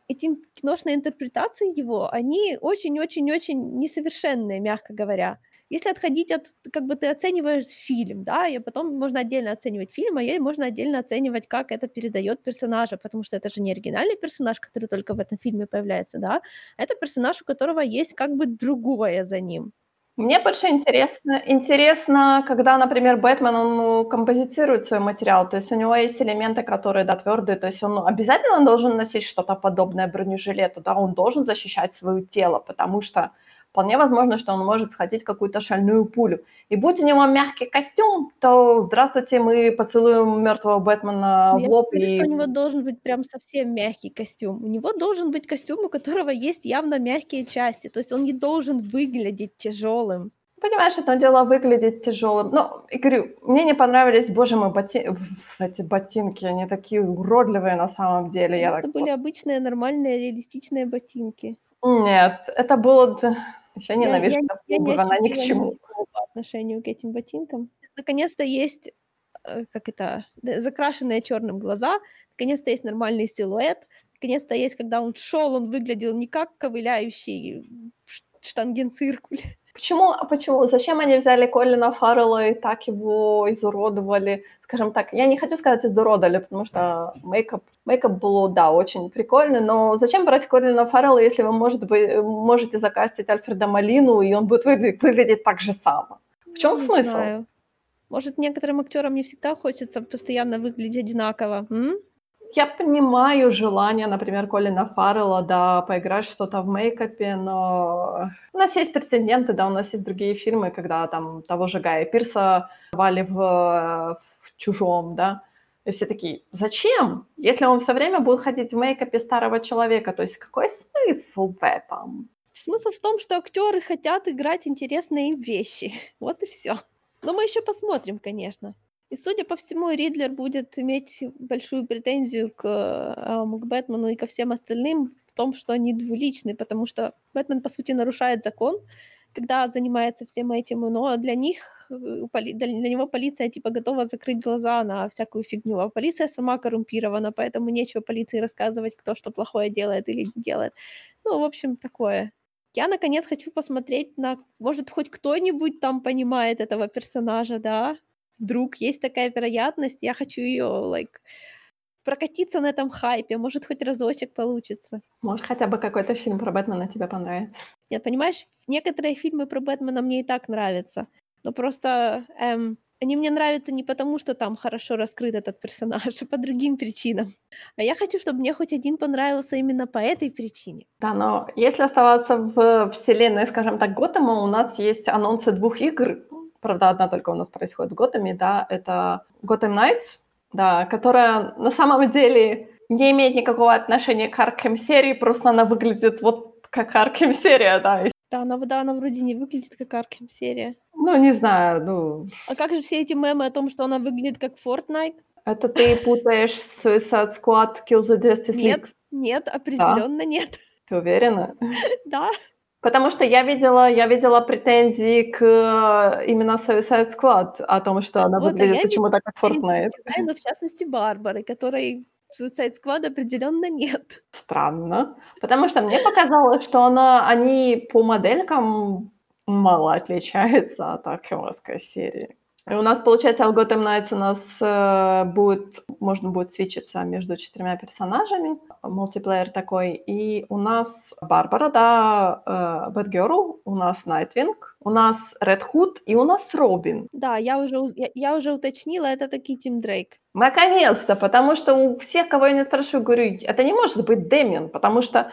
эти ин- киношные интерпретации его, они очень-очень-очень несовершенные, мягко говоря. Если отходить от, как бы ты оцениваешь фильм, да, и потом можно отдельно оценивать фильм, а е- можно отдельно оценивать, как это передает персонажа, потому что это же не оригинальный персонаж, который только в этом фильме появляется, да, это персонаж, у которого есть как бы другое за ним. Мне больше интересно, интересно, когда, например, Бэтмен, он ну, композицирует свой материал, то есть у него есть элементы, которые, да, твердые, то есть он ну, обязательно должен носить что-то подобное бронежилету, да, он должен защищать свое тело, потому что вполне возможно, что он может схватить какую-то шальную пулю. И будь у него мягкий костюм, то здравствуйте, мы поцелуем мертвого Бэтмена Ну, в я лоб говорю, что у и него должен быть прям совсем мягкий костюм. У него должен быть костюм, у которого есть явно мягкие части. То есть он не должен выглядеть тяжелым. Понимаешь, это дело выглядит тяжелым. Ну, и говорю, мне не понравились, боже мой, боти... эти ботинки, они такие уродливые на самом деле. Я Это так были обычные, нормальные, реалистичные ботинки. Нет, это было... д- Я Я, я, такую я не обувь, она ни к чему. по отношению к этим ботинкам. Наконец-то есть, э, как это, закрашенные черным глаза, наконец-то есть нормальный силуэт, наконец-то есть, когда он шел, он выглядел не как ковыляющий штангенциркуль. Почему, а почему? Зачем они взяли Колина Фаррелла и так его изуродовали? Скажем так, я не хочу сказать изуродовали, потому что мейкап, мейкап был, да, очень прикольный, но зачем брать Колина Фаррелла, если вы может быть, можете закастить Альфреда Малину, и он будет выглядеть, выглядеть так же само? В чем Не смысл? знаю. Может, некоторым актерам не всегда хочется постоянно выглядеть одинаково. м? Я понимаю желание, например, Колина Фаррелла, да, поиграть что-то в мейкапе, но у нас есть прецеденты, да, у нас есть другие фильмы, когда там того же Гая Пирса вали в, в «Чужом», да, и все такие, зачем? Если он все время будет ходить в мейкапе старого человека, то есть какой смысл в этом? Смысл в том, что актеры хотят играть интересные вещи. Вот и все. Но мы еще посмотрим, конечно. И судя по всему, Ридлер будет иметь большую претензию к, эм, к Бэтмену и ко всем остальным в том, что они двуличны, потому что Бэтмен, по сути, нарушает закон, когда занимается всем этим, но для них, э, для него полиция типа готова закрыть глаза на всякую фигню, а полиция сама коррумпирована, поэтому нечего полиции рассказывать, кто что плохое делает или не делает. Ну, в общем, такое. Я, наконец, хочу посмотреть на... Может, хоть кто-нибудь там понимает этого персонажа, да? Вдруг есть такая вероятность, я хочу ее, like, прокатиться на этом хайпе, может, хоть разочек получится. Может, хотя бы какой-то фильм про Бэтмена тебе понравится? Нет, понимаешь, некоторые фильмы про Бэтмена мне и так нравятся, но просто эм, они мне нравятся не потому, что там хорошо раскрыт этот персонаж, а по другим причинам. А я хочу, чтобы мне хоть один понравился именно по этой причине. Да, но если оставаться в вселенной, скажем так, Готэма, у нас есть анонсы двух игр. Правда, одна только у нас происходит в Готэме, да, это Gotham Knights, да, которая на самом деле не имеет никакого отношения к Arkham серии, просто она выглядит вот как Arkham серия, да. Да, она, да, она вроде не выглядит как Аркем серия. Ну, не знаю, ну, А как же все эти мемы о том, что она выглядит как Fortnite? это ты путаешь Suicide Squad, Kill the Justice League. Нет, нет, определенно нет. Ты уверена? Да, Потому что я видела, я видела претензии к э, именно Suicide Squad о том, что она Вот, а выглядит я почему-то как Fortnite. Но в частности Барбары, которой Suicide Squad определенно нет. Странно. Потому что мне показалось, что она, они по моделькам мало отличаются от Архимовской серии. И у нас, получается, в Gotham Knights у нас э, будет, можно будет свечиться между четырьмя персонажами, мультиплеер такой, и у нас Барбара, да, э, Бэтгерл, у нас Найтвинг, у нас Ред Худ и у нас Робин. Да, я уже, я, я уже уточнила, это таки Тим Дрейк. Наконец-то, потому что у всех, кого я не спрашиваю, говорю, это не может быть Дэмиан, потому что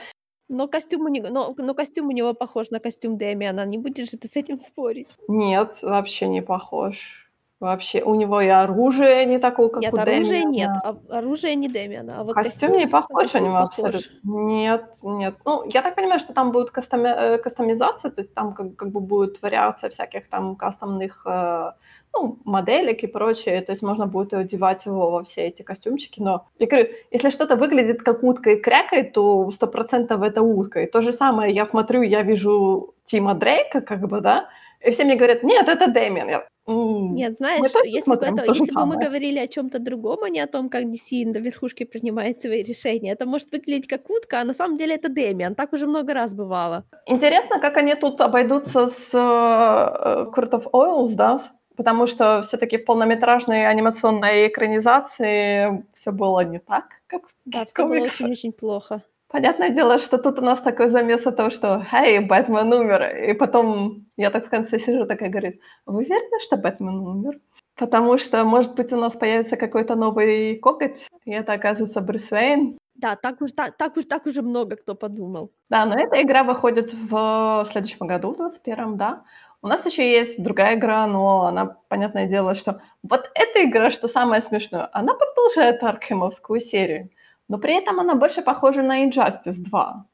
Но костюм, у него, но, но костюм у него похож на костюм Дэмиана, не будешь же ты с этим спорить? Нет, вообще не похож. Вообще, у него и оружие не такое, как нет, у оружия Дэмиана. нет, а оружие не Дэмиана, а вот костюм, не похож у него абсолютно. Нет, нет. Ну, я так понимаю, что там будет кастоми- э, кастомизация, то есть там как, как бы будет вариация всяких там кастомных э, ну, моделек и прочее, то есть можно будет одевать его во все эти костюмчики, но я говорю, если что-то выглядит как утка и крякает, то сто процентов это утка. И то же самое, я смотрю, я вижу Тима Дрейка, как бы, да, и все мне говорят, нет, это Дэмиан. Я, «М, Нет, знаешь, если бы, это, если бы мы самое». говорили о чем-то другом, а не о том, как DC до верхушки принимает свои решения, это может выглядеть как утка, а на самом деле это Дэмиан. Так уже много раз бывало. Интересно, как они тут обойдутся с Court of Oils, да? Потому что все-таки в полнометражной анимационной экранизации все было не так, как в Да, все было очень-очень плохо. Понятное дело, что тут у нас такой замес о том, что «Эй, Бэтмен умер!» И потом я так в конце сижу такая, говорит, «Вы уверены, что Бэтмен умер?» Потому что, может быть, у нас появится какой-то новый коготь, и это, оказывается, Брюс Уэйн. Да, так уж так так уж так уже много кто подумал. Да, но эта игра выходит в следующем году, в 21 да. У нас еще есть другая игра, но она, понятное дело, что вот эта игра, что самое смешное, она продолжает Аркхемовскую серию, но при этом она больше похожа на Injustice 2.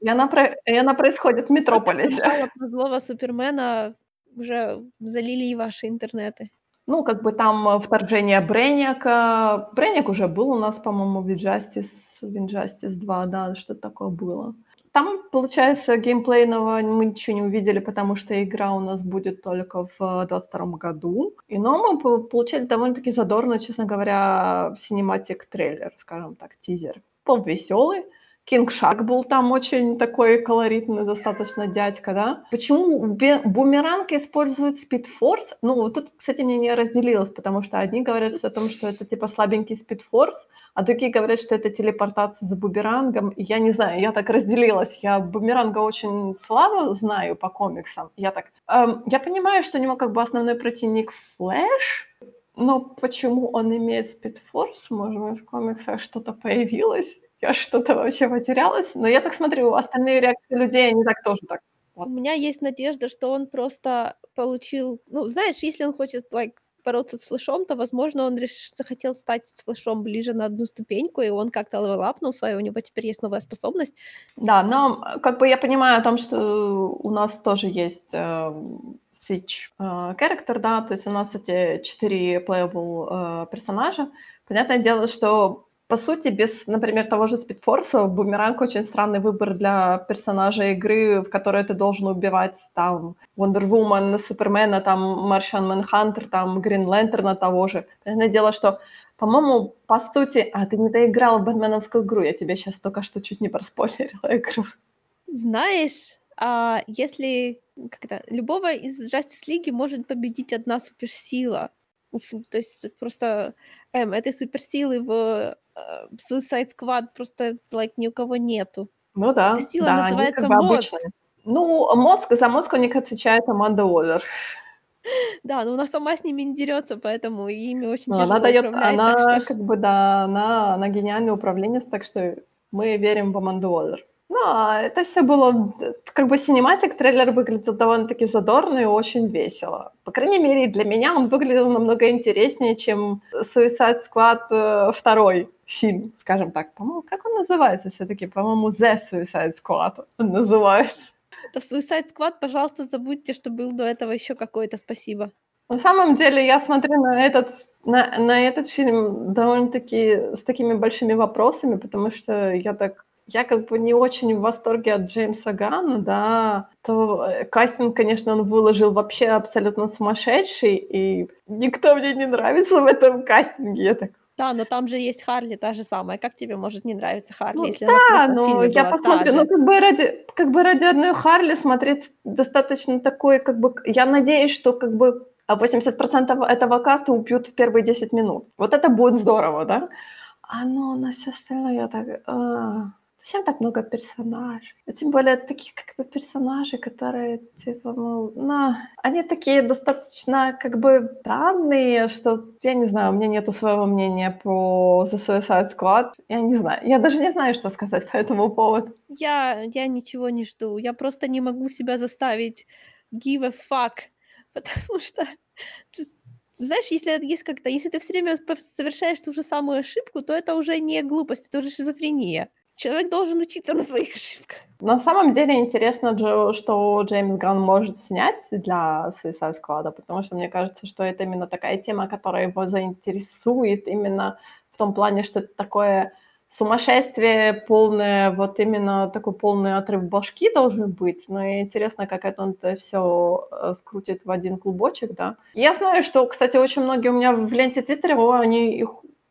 И она, про... и она происходит в Метрополисе. Про злого Супермена уже залили и ваши интернеты. Ну, как бы там вторжение Бренниака. Бренниак уже был у нас, по-моему, в Injustice, в Injustice 2, да, что-то такое было. Там, получается, геймплейного мы ничего не увидели, потому что игра у нас будет только в 22 году. И, но мы получили довольно-таки задорно, честно говоря, синематик трейлер, скажем так, тизер. Был веселый, Кинг Шак был там очень такой колоритный достаточно дядька, да. Почему бумеранг использует спидфорс? Ну, вот тут, кстати, мне не разделилось, потому что одни говорят о том, что это типа слабенький спидфорс, а другие говорят, что это телепортация за бумерангом. Я не знаю, я так разделилась. Я бумеранга очень слабо знаю по комиксам. Я так... Эм, я понимаю, что у него как бы основной противник Флэш, но почему он имеет спидфорс? Может быть, в комиксах что-то появилось? Я что-то вообще потерялась. Но я так смотрю, остальные реакции людей, они так тоже так. Вот. У меня есть надежда, что он просто получил... Ну, знаешь, если он хочет, like, бороться с флешом, то, возможно, он реш... захотел стать с флешом ближе на одну ступеньку, и он как-то левелапнулся, и у него теперь есть новая способность. Да, но как бы я понимаю о том, что у нас тоже есть э, Switch э, character, да, то есть у нас эти четыре playable э, персонажа. Понятное дело, что по сути, без, например, того же Спидфорса, Бумеранг очень странный выбор для персонажа игры, в которой ты должен убивать там Wonder Woman, Супермена, там Маршан Манхантер, там Грин Лэнтерна того же. Понятное дело, что по-моему, по сути... А, ты не доиграла в Бэтменовскую игру, я тебе сейчас только что чуть не проспойлерила игру. Знаешь, а если как-то любого из Justice League может победить одна суперсила. То есть просто эм, этой суперсилы в э, Suicide Squad просто like, ни у кого нету. Ну да. Эта сила да, называется как бы мозг. Обычные. Ну, мозг, за мозг у них отвечает Аманда Уоллер. Да, но она сама с ними не дерется, поэтому ими очень но тяжело она дает. Она, что... как бы, да, она, она гениальный управленец, так что мы верим в Аманду Уоллер. Ну, а это все было, как бы синематик, трейлер выглядел довольно-таки задорно и очень весело. По крайней мере, для меня он выглядел намного интереснее, чем Suicide Squad э, второй фильм, скажем так. По-моему, как он называется все-таки? По-моему, The Suicide Squad он называется. Это Suicide Squad, пожалуйста, забудьте, что был до этого еще какой-то, спасибо. На самом деле, я смотрю на этот, на, на этот фильм довольно-таки с такими большими вопросами, потому что я так я как бы не очень в восторге от Джеймса Ганна, да, то э, кастинг, конечно, он выложил вообще абсолютно сумасшедший, и никто мне не нравится в этом кастинге. Я так, да, но там же есть Харли та же самая. Как тебе может не нравиться Харли, ну, если да, она но я посмотрю, ну как бы ради, как бы ради одной Харли смотреть достаточно такой, как бы, я надеюсь, что как бы 80% этого каста убьют в первые 10 минут. Вот это будет здорово, да? А ну, на все остальное я так... А... Зачем так много персонажей? А тем более таких как бы персонажей, которые типа, ну, ну, они такие достаточно как бы странные, что я не знаю, у меня нету своего мнения про The Suicide Squad. Я не знаю, я даже не знаю, что сказать по этому поводу. Я, я ничего не жду, я просто не могу себя заставить give a fuck, потому что знаешь, если есть как-то, если ты все время совершаешь ту же самую ошибку, то это уже не глупость, это уже шизофрения. Человек должен учиться на своих ошибках. На самом деле интересно, что Джеймс Ган может снять для Suicide Squad, потому что мне кажется, что это именно такая тема, которая его заинтересует именно в том плане, что это такое сумасшествие полное, вот именно такой полный отрыв башки должен быть. Но интересно, как это он это все э, скрутит в один клубочек, да. Я знаю, что, кстати, очень многие у меня в ленте Твиттера, они их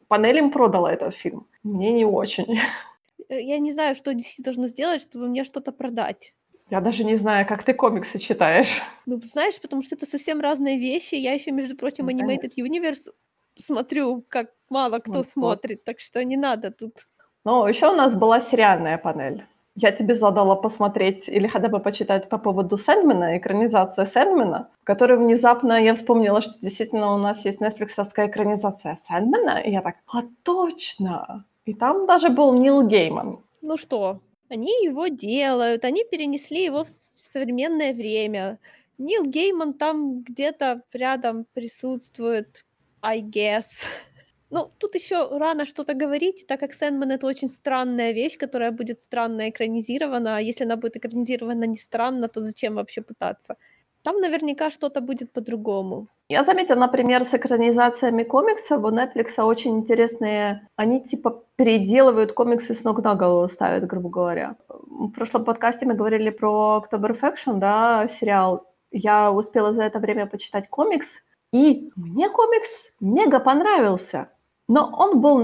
панелем продала этот фильм. Мне не очень. Э, я не знаю, что DC должно сделать, чтобы мне что-то продать. Я даже не знаю, как ты комиксы читаешь. Ну, знаешь, потому что это совсем разные вещи. Я еще, между прочим, ну, Animated Universe смотрю, как мало кто вот, смотрит, вот. так что не надо тут. Ну, еще у нас была сериальная панель. Я тебе задала посмотреть или хотя бы почитать по поводу Сэндмена, экранизация Сэндмена, в которой внезапно я вспомнила, что действительно у нас есть нетфликсовская экранизация Сэндмена, и я так, а точно! И там даже был Нил Гейман. Ну что, они его делают, они перенесли его в современное время. Нил Гейман там где-то рядом присутствует, I guess. Ну, тут еще рано что-то говорить, так как Сэндман это очень странная вещь, которая будет странно экранизирована. А если она будет экранизирована не странно, то зачем вообще пытаться? Там наверняка что-то будет по-другому. Я заметила, например, с экранизациями комиксов у Netflix очень интересные, они типа переделывают комиксы с ног на голову ставят, грубо говоря. В прошлом подкасте мы говорили про October Faction, да, сериал. Я успела за это время почитать комикс, и мне комикс мега понравился. Но он был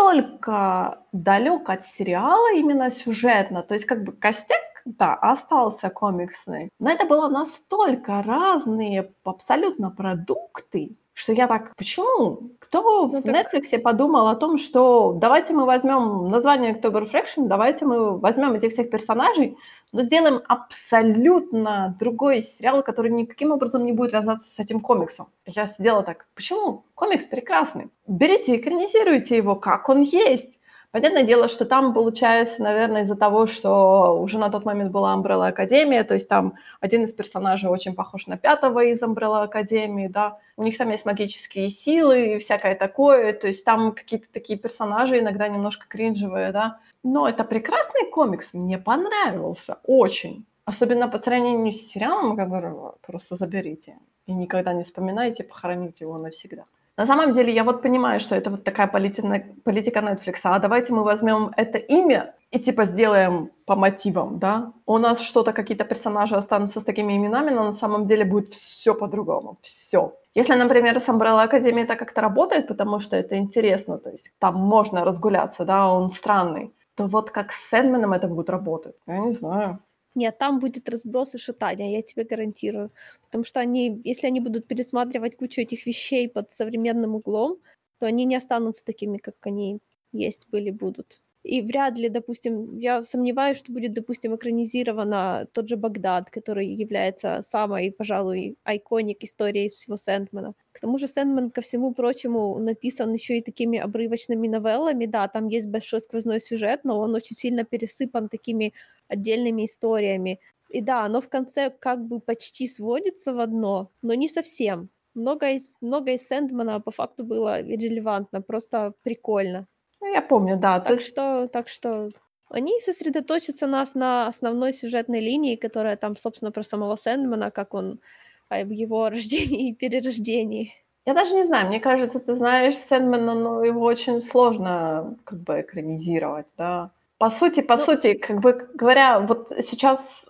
настолько далек от сериала именно сюжетно. То есть как бы костяк да, остался комиксный. Но это было настолько разные абсолютно продукты, что я так, почему? Кто ну, в так... Netflix подумал о том, что давайте мы возьмем название October Fraction, давайте мы возьмем этих всех персонажей, но сделаем абсолютно другой сериал, который никаким образом не будет вязаться с этим комиксом. Я сидела так, почему? Комикс прекрасный. Берите, экранизируйте его, как он есть. Понятное дело, что там получается, наверное, из-за того, что уже на тот момент была Umbrella Академия, то есть там один из персонажей очень похож на пятого из Umbrella Академии, да, у них там есть магические силы и всякое такое, то есть там какие-то такие персонажи иногда немножко кринжевые, да, но это прекрасный комикс, мне понравился очень. Особенно по сравнению с сериалом, которого просто заберите и никогда не вспоминайте, похороните его навсегда. На самом деле, я вот понимаю, что это вот такая политика, политика Netflix. А давайте мы возьмем это имя и типа сделаем по мотивам, да? У нас что-то, какие-то персонажи останутся с такими именами, но на самом деле будет все по-другому, все. Если, например, с Umbrella Academy это как-то работает, потому что это интересно, то есть там можно разгуляться, да, он странный, то вот как с Сэндменом это будет работать, я не знаю. Нет, там будет разброс и шатание, я тебе гарантирую. Потому что они, если они будут пересматривать кучу этих вещей под современным углом, то они не останутся такими, как они есть были, будут. И вряд ли, допустим, я сомневаюсь, что будет, допустим, экранизировано тот же Багдад, который является самой, пожалуй, айконик истории всего Сэндмана. К тому же Сэндман, ко всему прочему, написан еще и такими обрывочными новеллами. Да, там есть большой сквозной сюжет, но он очень сильно пересыпан такими отдельными историями. И да, оно в конце как бы почти сводится в одно, но не совсем. Много из, много из Сэндмана по факту было релевантно, просто прикольно. Ну, я помню, да. Так есть... что, так что они сосредоточатся нас на основной сюжетной линии, которая там, собственно, про самого Сэндмана, как он об его рождении и перерождении. Я даже не знаю, мне кажется, ты знаешь Сэндмана, но его очень сложно как бы экранизировать, да. По сути, по ну... сути, как бы говоря, вот сейчас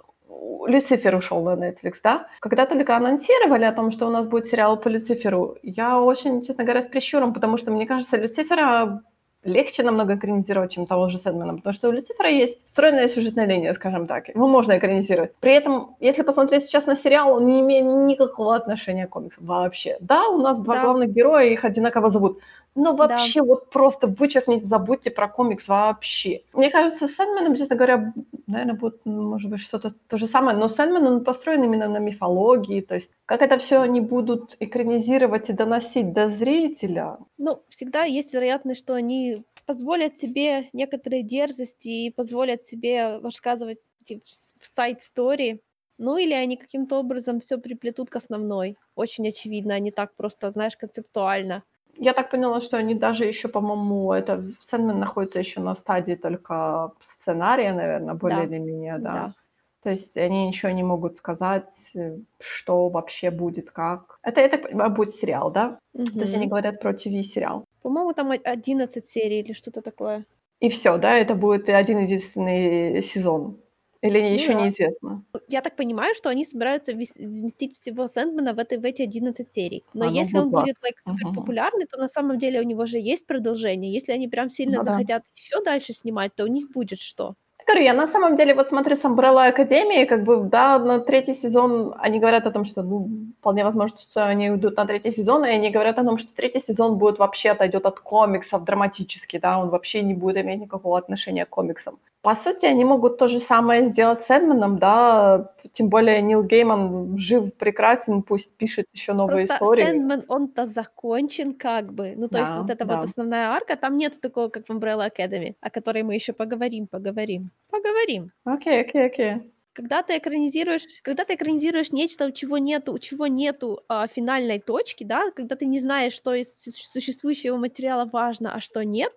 Люцифер ушел на Netflix, да? Когда только анонсировали о том, что у нас будет сериал по Люциферу, я очень, честно говоря, с прищуром, потому что, мне кажется, Люцифера легче намного экранизировать, чем того же Сэдмана, потому что у Люцифера есть встроенная сюжетная линия, скажем так. Его можно экранизировать. При этом, если посмотреть сейчас на сериал, он не имеет никакого отношения к комиксам вообще. Да, у нас два да. главных героя, их одинаково зовут. Но вообще да. вот просто вычеркните, забудьте про комикс вообще. Мне кажется, с Сэндманом, честно говоря, наверное, будет, может быть, что-то то же самое. Но Сэндман, он построен именно на мифологии. То есть как это все они будут экранизировать и доносить до зрителя? Ну, всегда есть вероятность, что они позволят себе некоторые дерзости и позволят себе рассказывать в сайт-стори, ну или они каким-то образом все приплетут к основной. Очень очевидно, они так просто, знаешь, концептуально. Я так поняла, что они даже еще, по-моему, это Сэндман находится еще на стадии только сценария, наверное, более да. или менее, да. да. То есть они ничего не могут сказать, что вообще будет, как. Это, понимаю, будет сериал, да? Угу. То есть они говорят про ТВ-сериал. По-моему, там 11 серий или что-то такое. И все, да? Это будет один единственный сезон. Или ну, еще да. неизвестно? Я так понимаю, что они собираются вместить всего Сэндмана в, этой, в эти 11 серий. Но а, если он будет like, супер угу. популярный, то на самом деле у него же есть продолжение. Если они прям сильно ну, захотят да. еще дальше снимать, то у них будет что. Говорю, я на самом деле вот смотрю с Umbrella Академии, как бы, да, на третий сезон они говорят о том, что, ну, вполне возможно, что они уйдут на третий сезон, и они говорят о том, что третий сезон будет вообще отойдет от комиксов драматически, да, он вообще не будет иметь никакого отношения к комиксам. По сути, они могут то же самое сделать с Эдмоном, да, тем более Нил Гейман жив, прекрасен, пусть пишет еще новые Просто истории. Сэндман, он-то закончен как бы. Ну, то есть вот Да, эта вот да. основная арка, там нет такого, как в Umbrella Academy, о которой мы еще поговорим, поговорим, поговорим. Окей, окей, окей. Когда ты экранизируешь, когда ты экранизируешь нечто, у чего нету, у чего нету а, финальной точки, да, когда ты не знаешь, что из су- существующего материала важно, а что нет,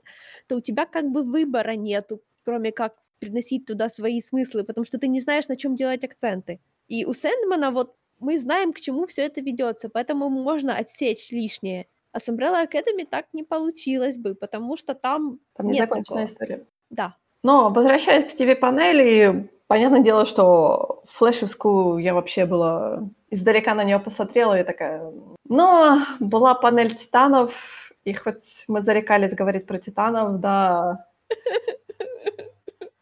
то у тебя как бы выбора нету, кроме как приносить туда свои смыслы, потому что ты не знаешь, на чем делать акценты. И у Сэндмана вот мы знаем, к чему все это ведется, поэтому можно отсечь лишнее. А с Umbrella Academy так не получилось бы, потому что там, Там нет незаконченная такого. история. Да. Но возвращаясь к Стиви Панели, понятное дело, что флешевскую я вообще была издалека на нее посмотрела и такая... Но была панель титанов, и хоть мы зарекались говорить про титанов, да,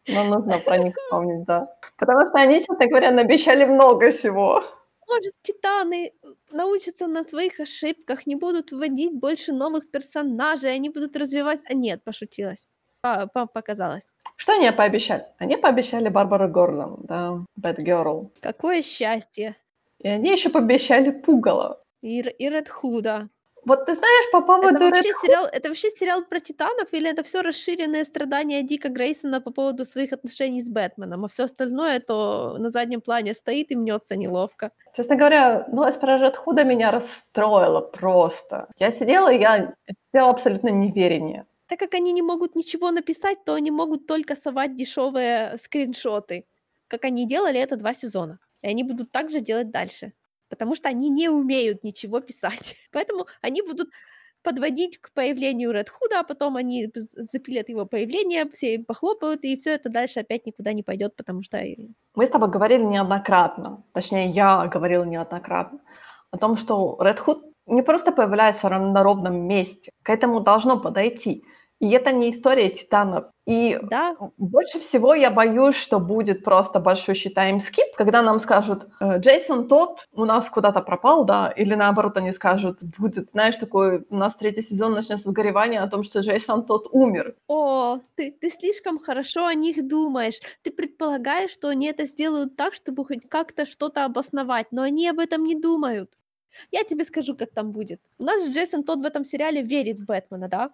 но нужно про них вспомнить, да. Потому что они, честно говоря, наобещали много всего. Может, титаны э, научатся на своих ошибках, не будут вводить больше новых персонажей, они будут развивать... А нет, пошутилась. По- по- показалось. Что они пообещали? Они пообещали Барбару Гордон, да, Bad Girl. Какое счастье. И они еще пообещали Пугало. И, и Ред Худа. Вот ты знаешь, по поводу Это вообще, сериал, это вообще сериал про титанов или это все расширенные страдания Дика Грейсона по поводу своих отношений с Бэтменом, а все остальное то на заднем плане стоит и мнется неловко. Честно говоря, про Red Худа меня расстроила просто. Я сидела, и я сидела абсолютно неверение. Так как они не могут ничего написать, то они могут только совать дешевые скриншоты, как они делали это два сезона. И они будут так же делать дальше, потому что они не умеют ничего писать. Поэтому они будут подводить к появлению Ред Худа, а потом они запилят его появление, все им похлопают, и все это дальше опять никуда не пойдет, потому что Мы с тобой говорили неоднократно, точнее, я говорила неоднократно, о том, что Red Hood не просто появляется на ровном месте, к этому должно подойти. И это не история титанов. И да, больше всего я боюсь, что будет просто большущий таймскип, когда нам скажут, «Э, Джейсон тот у нас куда-то пропал, да, или наоборот они скажут, будет, знаешь, такой, у нас третий сезон начнется с горевания о том, что Джейсон тот умер. о, ты, ты слишком хорошо о них думаешь. Ты предполагаешь, что они это сделают так, чтобы хоть как-то что-то обосновать, но они об этом не думают. Я тебе скажу, как там будет. У нас же Джейсон тот в этом сериале верит в Бэтмена, да?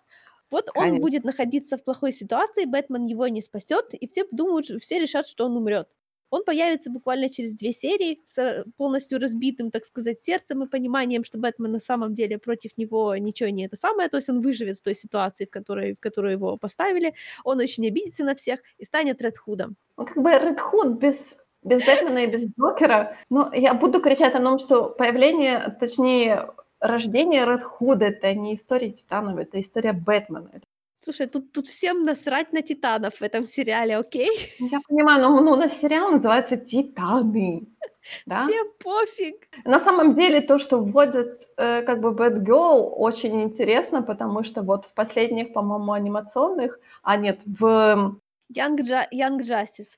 Вот он Конечно. будет находиться в плохой ситуации, Бэтмен его не спасет, и все думают, все решат, что он умрет. Он появится буквально через две серии с полностью разбитым, так сказать, сердцем и пониманием, что Бэтмен на самом деле против него ничего не это самое, то есть он выживет в той ситуации, в которой, в которую его поставили, он очень обидится на всех и станет Ред Худом. Ну, как бы Red Hood без, без Бэтмена и без Джокера. Но я буду кричать о том, что появление, точнее, рождение Red Hood — это не история Титанов, это история Бэтмена. Слушай, тут, тут всем насрать на титанов в этом сериале, окей? Я понимаю, но ну, у нас сериал называется «Титаны». Да? Всем пофиг. На самом деле то, что вводят э, как бы Bad Girl, очень интересно, потому что вот в последних, по-моему, анимационных, а нет, в... Young, Ju- Young Justice.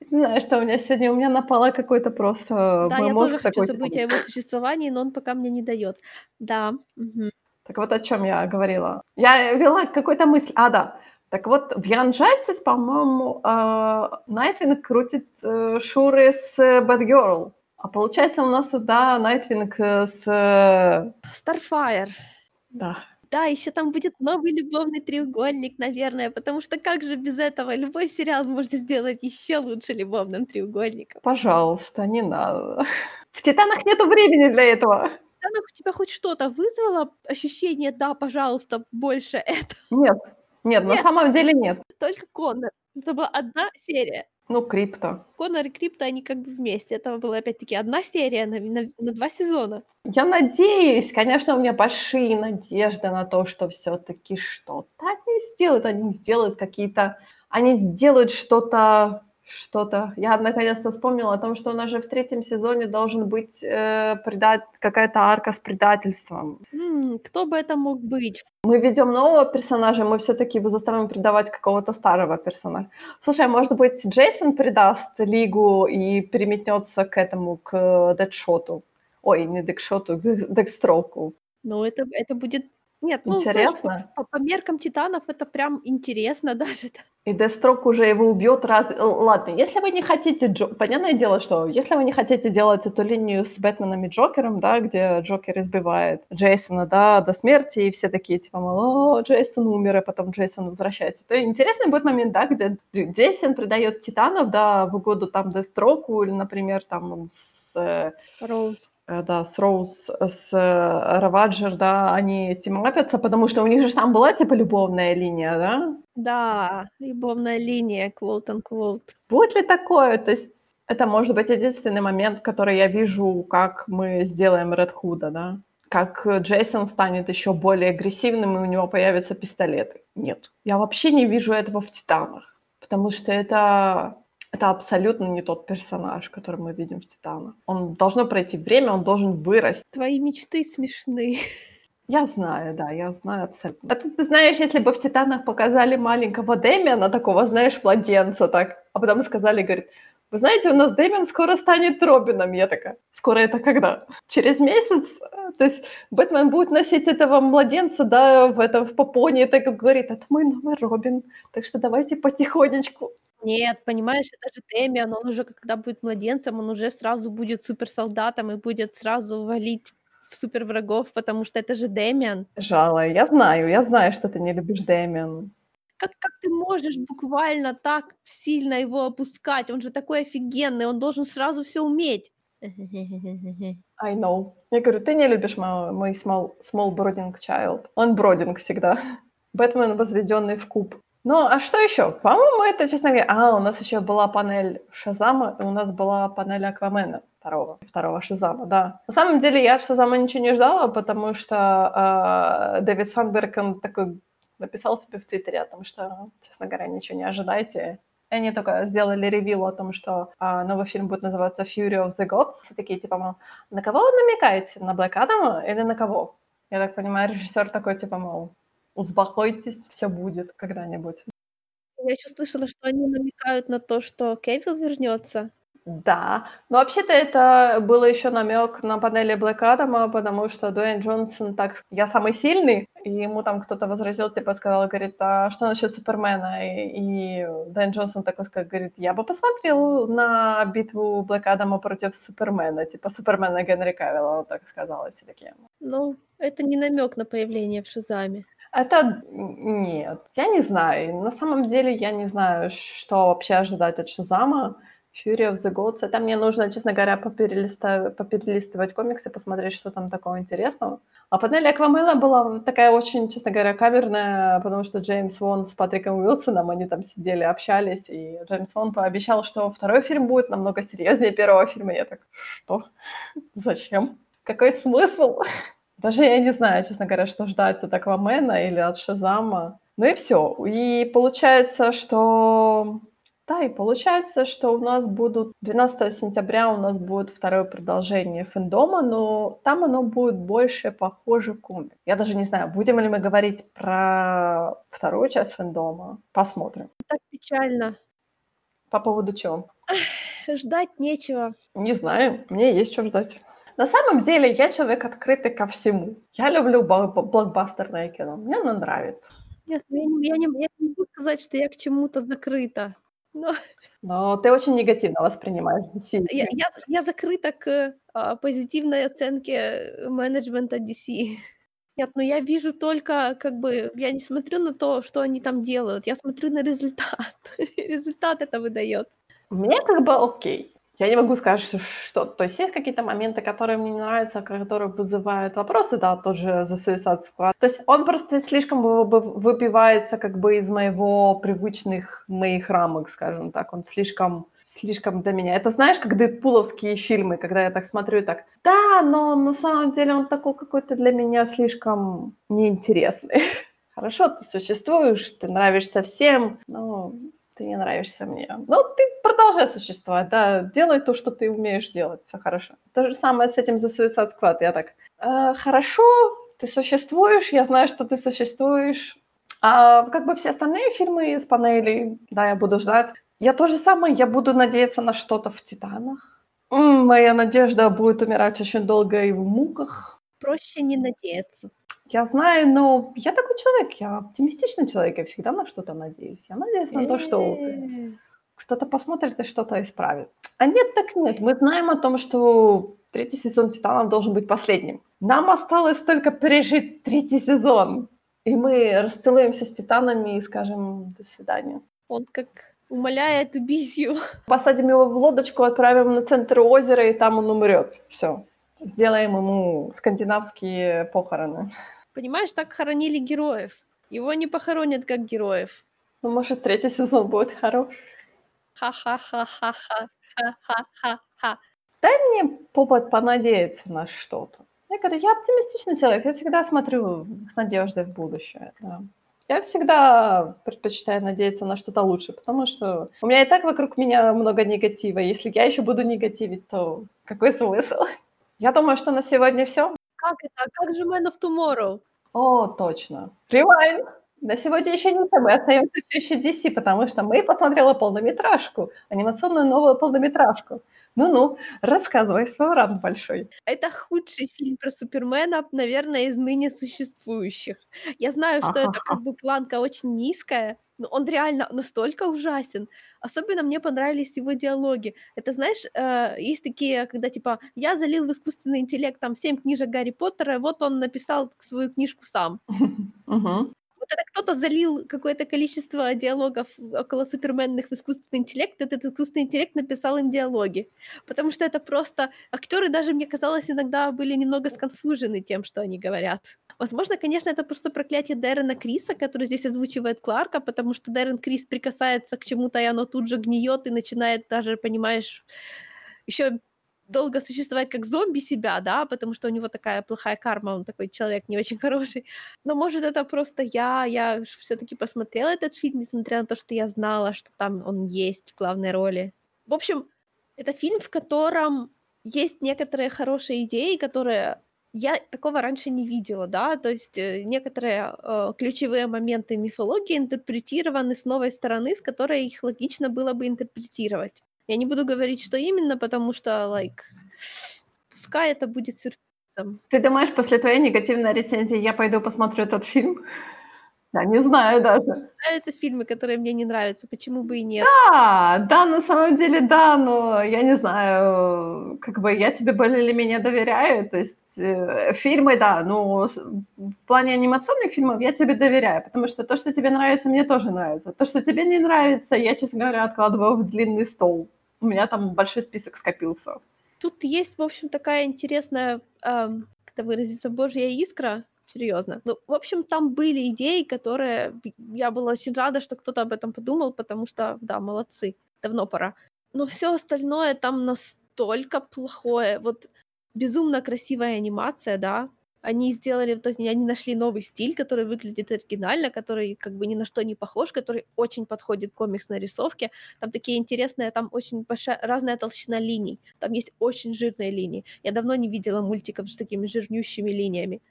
Не знаю, что у меня сегодня, у меня напало какой-то просто... Да, мой я мозг тоже хочу такой, забыть о его существовании, но он пока мне не дает. Да. мгм. Так вот о чем я говорила. Я вела какую-то мысль. А, да. Так вот, в Young Justice, по-моему, э, Найтвинг крутит э, шуры с Batgirl. А получается у нас туда Найтвинг э, с... э, Starfire. Да. Да, еще там будет новый любовный треугольник, наверное, потому что как же без этого любой сериал можно сделать еще лучше любовным треугольником. Пожалуйста, не надо. В Титанах нету времени для этого. Ну, у тебя хоть что-то вызвало ощущение, да, пожалуйста, больше это. Нет, нет, на Нет. самом деле нет. Только Коннор. Это была одна серия. Ну, Крипто. Коннор и Крипто, они как бы вместе. Это была опять-таки одна серия на, на- на два сезона. Я надеюсь, конечно, у меня большие надежды на то, что все-таки что-то они сделают. Они сделают какие-то... Они сделают что-то... Что-то. Я наконец-то вспомнила о том, что у нас же в третьем сезоне должен быть э, предат... какая-то арка с предательством. М, кто бы это мог быть? Мы ведем нового персонажа, мы все-таки заставим предавать какого-то старого персонажа. Слушай, а может быть, Джейсон предаст Лигу и переметнется к этому, к Дедшоту? Ой, не Декшоту, к Декстроку. Ну, это, это будет Нет, ну, знаешь, по, Интересно. по- по меркам титанов это прям интересно даже. да. И Дестрок уже его убьет раз... Л- Ладно, если вы не хотите... Джо... Понятное дело, что если вы не хотите делать эту линию с Бэтменом и Джокером, да, где Джокер избивает Джейсона, да, до смерти, и все такие, типа, мол, о, Джейсон умер, и потом Джейсон возвращается, то интересный будет момент, да, где Дж- Джейсон придает Титанов, да, в угоду там Дестроку, или, например, там он с... э, Роуз. Э, да, с Роуз, с э, Раваджер, да, они тимапятся, потому что у них же там была, типа, любовная линия, да? Да, любовная линия, quote-unquote. Будет ли такое? То есть это может быть единственный момент, который я вижу, как мы сделаем Red Hood, да? Как Джейсон станет еще более агрессивным, и у него появятся пистолеты. Нет. Я вообще не вижу этого в «Титанах», потому что это, это абсолютно не тот персонаж, который мы видим в «Титанах». Он должно пройти время, он должен вырасти. Твои мечты смешны. Я знаю, да, я знаю абсолютно. Это ты знаешь, если бы в «Титанах» показали маленького Дэмиана, такого, знаешь, младенца, так, а потом сказали, говорит, вы знаете, у нас Дэмиан скоро станет Робином. Я такая, скоро это когда? Через месяц? То есть Бэтмен будет носить этого младенца, да, в этом, в попоне, и так говорит, это мой новый Робин, так что давайте потихонечку. Нет, понимаешь, это же Дэмиан, он уже когда будет младенцем, он уже сразу будет суперсолдатом и будет сразу валить в суперврагов, потому что это же Дэмиан. Жало, я знаю, я знаю, что ты не любишь Дэмиана. Как, как ты можешь буквально так сильно его опускать? Он же такой офигенный, он должен сразу все уметь. I know. Я говорю, ты не любишь мой, мой small, small brooding child. Он бродинг всегда. Бэтмен, возведенный в куб. Ну, а что еще? По-моему, это, честно говоря... А, у нас еще была панель Шазама, и у нас была панель Аквамена второго, второго Шазама, да. На самом деле я от Шазама ничего не ждала, потому что э, Дэвид Сандберг, он такой написал себе в Твиттере о том, что, честно говоря, ничего не ожидайте. И они только сделали ревил о том, что а, новый фильм будет называться Fury of the Gods. И такие, типа, мол, на кого вы намекаете? На Блэк Адама или на кого? Я так понимаю, режиссер такой, типа, мол, успокойтесь, все будет когда-нибудь. Я еще слышала, что они намекают на то, что Кевилл вернется. Да, но вообще-то это было еще намек на панели Блэк Адама, потому что Дуэйн Джонсон так, я самый сильный, и ему там кто-то возразил, типа сказал, говорит, а что насчет Супермена? И, и Дуэйн Джонсон такой сказал, говорит, я бы посмотрел на битву Блэк Адама против Супермена, типа Супермена Генри Кавилла, он так сказал, и все такие. Ну, это не намек на появление в Шазаме. Это нет, я не знаю. На самом деле я не знаю, что вообще ожидать от Шазама. Fury of the Gods. Это мне нужно, честно говоря, поперелистывать, поперелистывать комиксы, посмотреть, что там такого интересного. А панель Аквамена была такая очень, честно говоря, камерная, потому что Джеймс Вон с Патриком Уилсоном, они там сидели, общались, и Джеймс Вон пообещал, что второй фильм будет намного серьезнее первого фильма. Я так, что? Зачем? Какой смысл? Даже я не знаю, честно говоря, что ждать от Аквамена или от Шазама. Ну и все. И получается, что да, и получается, что у нас будут 12 сентября у нас будет второе продолжение фэндома, но там оно будет больше похоже комик. Я даже не знаю, будем ли мы говорить про вторую часть фэндома. Посмотрим. Так печально. По поводу чего? Ждать нечего. Не знаю, мне есть что ждать. На самом деле я человек открытый ко всему. Я люблю блокбастерное кино. Мне оно нравится. Нет, я не, я, не, я не могу сказать, что я к чему-то закрыта. Но... Но ты очень негативно воспринимаешь DC. Я, я, я закрыта к а, позитивной оценке менеджмента DC. Нет, ну я вижу только, как бы, я не смотрю на то, что они там делают, я смотрю на результат. результат это выдает. Мне как бы окей. Я не могу сказать, что, что... То есть есть какие-то моменты, которые мне не нравятся, которые вызывают вопросы, да, тот же The Suicide. То есть он просто слишком выбивается как бы из моего привычных моих рамок, скажем так. Он слишком слишком для меня. Это знаешь, как дэдпуловские фильмы, когда я так смотрю и так, да, но на самом деле он такой какой-то для меня слишком неинтересный. Хорошо, ты существуешь, ты нравишься всем, но ты не нравишься мне. Ну, ты продолжай существовать, да, делай то, что ты умеешь делать, все хорошо. То же самое с этим за Suicide Squad. Я так, э, хорошо, ты существуешь, я знаю, что ты существуешь. А как бы все остальные фильмы из панелей, да, я буду ждать. Я то же самое, я буду надеяться на что-то в «Титанах». М, моя надежда будет умирать очень долго и в муках. проще не надеяться. Я знаю, но я такой человек, я оптимистичный человек, я всегда на что-то надеюсь. Я надеюсь на то, что Э. кто-то посмотрит и что-то исправит. А нет, так нет. Мы знаем о том, что третий сезон «Титанов» должен быть последним. Нам осталось только пережить третий сезон. И мы расцелуемся с «Титанами» и скажем «до свидания». Он как умоляет его. Посадим его в лодочку, отправим на центр озера, и там он умрет. Все. Сделаем ему скандинавские похороны. Понимаешь, так хоронили героев. Его не похоронят как героев. Ну, может, третий сезон будет хорош. Ха-ха-ха-ха-ха. Ха-ха-ха-ха. Дай мне повод понадеяться на что-то. Я говорю, я оптимистичный человек, я всегда смотрю с надеждой в будущее. Да. Я всегда предпочитаю надеяться на что-то лучше, потому что у меня и так вокруг меня много негатива. Если я еще буду негативить, то какой смысл? Я думаю, что на сегодня все. Как это? А как же Man of Tomorrow? О, точно. Rewind. На сегодня еще не все. Мы остаемся все еще DC, потому что мы посмотрели полнометражку, анимационную новую полнометражку. Ну-ну, рассказывай свой ран большой. Это худший фильм про Супермена, наверное, из ныне существующих. Я знаю, что это как бы планка очень низкая, но он реально настолько ужасен. Особенно мне понравились его диалоги. Это, знаешь, э, есть такие, когда типа я залил в искусственный интеллект там семь книжек Гарри Поттера, вот он написал свою книжку сам. Вот это кто-то залил какое-то количество диалогов около суперменных в искусственный интеллект, этот искусственный интеллект написал им диалоги. Потому что это просто... Актеры даже, мне казалось, иногда были немного сконфужены тем, что они говорят. Возможно, конечно, это просто проклятие Дэрена Криса, который здесь озвучивает Кларка, потому что Дэрен Крис прикасается к чему-то, и оно тут же гниет и начинает даже, понимаешь, еще долго существовать как зомби себя, да, потому что у него такая плохая карма, он такой человек не очень хороший. Но может это просто я, я все-таки посмотрела этот фильм, несмотря на то, что я знала, что там он есть в главной роли. В общем, это фильм, в котором есть некоторые хорошие идеи, которые я такого раньше не видела, да, то есть э, некоторые э, ключевые моменты мифологии интерпретированы с новой стороны, с которой их логично было бы интерпретировать. Я не буду говорить, что именно, потому что, like, пускай это будет сюрпризом. Ты думаешь, после твоей негативной рецензии я пойду посмотрю этот фильм? Я не знаю даже. Нравятся фильмы, которые мне не нравятся, почему бы и нет? Да, да, на самом деле да, но я не знаю, как бы я тебе более или менее доверяю, то есть э, фильмы, да, но в плане анимационных фильмов я тебе доверяю, потому что то, что тебе нравится, мне тоже нравится. То, что тебе не нравится, я, честно говоря, откладываю в длинный стол. У меня там большой список скопился. Тут есть, в общем, такая интересная, эм, как это выразиться, божья искра, серьезно. Ну, в общем, там были идеи, которые я была очень рада, что кто-то об этом подумал, потому что, да, молодцы, давно пора. Но все остальное там настолько плохое. Вот безумно красивая анимация, да, они сделали, то есть они нашли новый стиль, который выглядит оригинально, который как бы ни на что не похож, который очень подходит к комиксной рисовке. Там такие интересные, там очень большая, разная толщина линий. Там есть очень жирные линии. Я давно не видела мультиков с такими жирнющими линиями.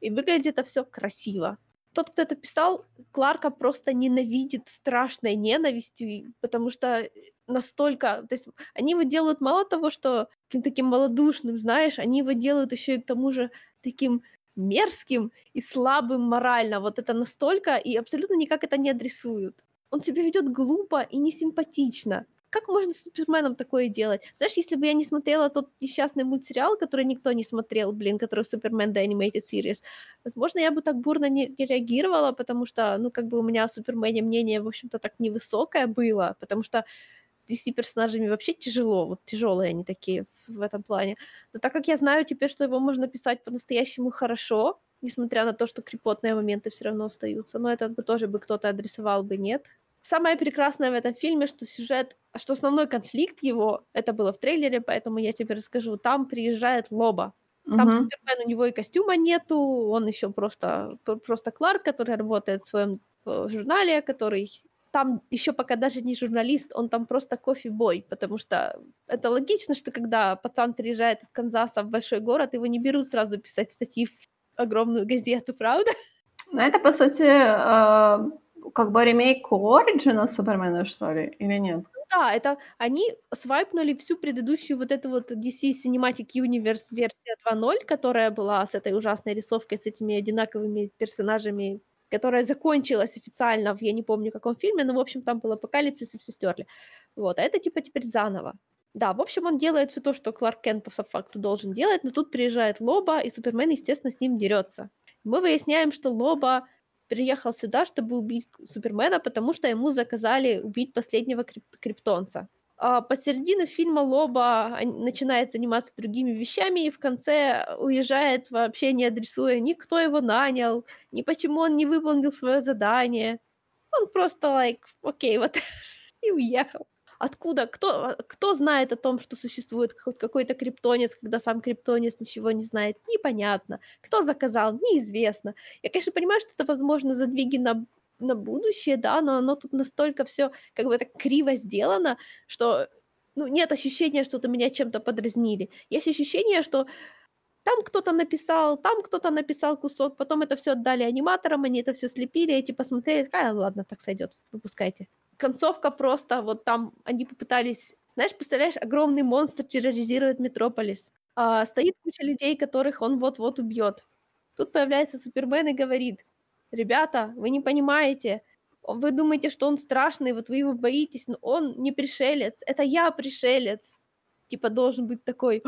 И выглядит это все красиво. Тот, кто это писал, Кларка просто ненавидит страшной ненавистью, потому что настолько... То есть они его делают мало того, что таким малодушным, знаешь, они его делают еще и к тому же таким мерзким и слабым морально. Вот это настолько, и абсолютно никак это не адресуют. Он себя ведет глупо и несимпатично. Как можно с Суперменом такое делать? Знаешь, если бы я не смотрела тот несчастный мультсериал, который никто не смотрел, блин, который Супермен The Animated Series, возможно, я бы так бурно не, не реагировала, потому что, ну, как бы у меня о Супермене мнение, в общем-то, так невысокое было, потому что с DC-персонажами вообще тяжело, вот тяжелые они такие в, в этом плане. Но так как я знаю теперь, что его можно писать по-настоящему хорошо, несмотря на то, что крепотные моменты все равно остаются, но это бы тоже бы кто-то адресовал бы, нет. Самое прекрасное в этом фильме, что сюжет, что основной конфликт его, это было в трейлере, поэтому я тебе расскажу, там приезжает Лоба. Там uh-huh. Супермен, у него и костюма нету, он еще просто, просто Кларк, который работает в своем э, журнале, который там еще пока даже не журналист, он там просто кофе-бой, потому что это логично, что когда пацан приезжает из Канзаса в большой город, его не берут сразу писать статьи в огромную газету, правда? Ну, это, по сути, э, как бы ремейк Ориджина Супермена, что ли, или нет? Да, это они свайпнули всю предыдущую вот эту вот DC Cinematic Universe версия 2.0, которая была с этой ужасной рисовкой, с этими одинаковыми персонажами, которая закончилась официально в, я не помню, каком фильме, но, в общем, там был апокалипсис и все стерли. Вот, а это типа теперь заново. Да, в общем, он делает все то, что Кларк Кент по факту должен делать, но тут приезжает Лоба, и Супермен, естественно, с ним дерется. Мы выясняем, что Лоба приехал сюда, чтобы убить Супермена, потому что ему заказали убить последнего крип- криптонца. А посередине фильма Лоба начинает заниматься другими вещами и в конце уезжает, вообще не адресуя ни кто его нанял, ни почему он не выполнил свое задание. Он просто, like, окей, вот, и уехал. Откуда? Кто, кто знает о том, что существует какой-то криптонец, когда сам криптонец ничего не знает? Непонятно. Кто заказал? Неизвестно. Я, конечно, понимаю, что это, возможно, задвиги на на будущее, да, но оно тут настолько все как бы так криво сделано, что ну, нет ощущения, что-то меня чем-то подразнили. Есть ощущение, что там кто-то написал, там кто-то написал кусок, потом это все отдали аниматорам, они это все слепили, эти посмотрели, а, ладно, так сойдет, выпускайте. Концовка просто, вот там они попытались, знаешь, представляешь, огромный монстр терроризирует Метрополис, а, стоит куча людей, которых он вот-вот убьет. Тут появляется Супермен и говорит, ребята, вы не понимаете, вы думаете, что он страшный, вот вы его боитесь, но он не пришелец, это я пришелец. Типа должен быть такой,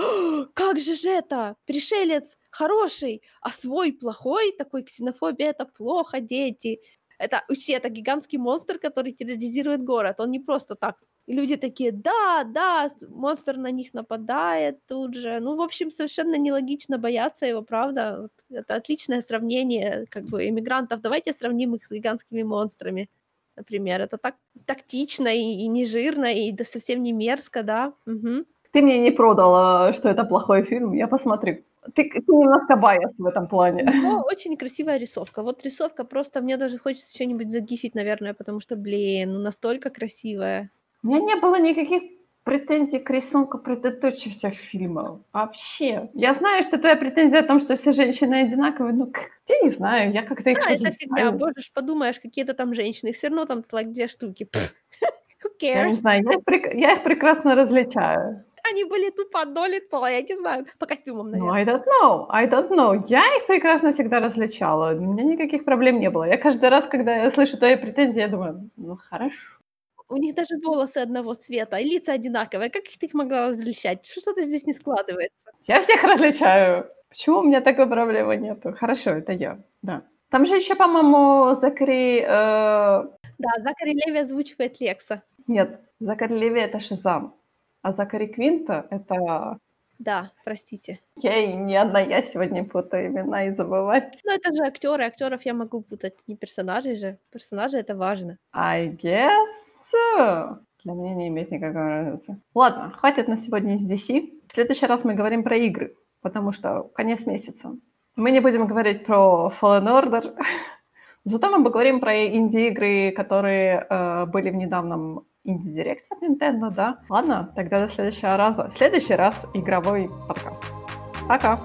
как же же это, пришелец хороший, а свой плохой, такой ксенофобия, это плохо, дети. Это вообще это гигантский монстр, который терроризирует город. Он не просто так и люди такие, да, да, монстр на них нападает тут же. Ну, в общем, совершенно нелогично бояться его, правда. Вот это отличное сравнение как бы иммигрантов. Давайте сравним их с гигантскими монстрами, например. Это так тактично и, и не жирно, и да, совсем не мерзко, да. Угу. Ты мне не продала, что это плохой фильм, я посмотрю. Ты, ты немножко байс в этом плане. Но очень красивая рисовка. Вот рисовка просто, мне даже хочется что-нибудь загифить, наверное, потому что, блин, ну настолько красивая. У меня не было никаких претензий к рисунку предыдущих фильмов. Вообще. Я знаю, что твоя претензия о том, что все женщины одинаковые, но я не знаю, я как-то их Да, это фигня. Боже, подумаешь, какие-то там женщины. Все равно там like, две штуки. Я не знаю, я их, прек... я их прекрасно различаю. Они были тупо одно лицо, я не знаю, по костюмам, наверное. No, I don't know, I don't know. Я их прекрасно всегда различала, у меня никаких проблем не было. Я каждый раз, когда я слышу твои претензии, я думаю, ну хорошо. У них даже волосы одного цвета, и лица одинаковые. Как их ты их могла различать? Что-то здесь не складывается. Я всех различаю. Почему у меня такой проблемы нету? Хорошо, это я, да. Там же еще, по-моему, Закари... Э... Да, Закари Леви озвучивает Лекса. Нет, Закари Леви — это Шизам. А Закари Квинта — это... Да, простите. Я и не одна я сегодня путаю имена и забываю. Ну, это же актеры, актеров я могу путать, не персонажей же. Персонажи — это важно. I guess все. Для меня не имеет никакой разницы. Ладно, хватит на сегодня из DC. В следующий раз мы говорим про игры, потому что конец месяца. Мы не будем говорить про Fallen Order, зато мы поговорим про инди-игры, которые э, были в недавнем инди-директе от Nintendo, да? Ладно, тогда до следующего раза. В следующий раз игровой подкаст. Пока!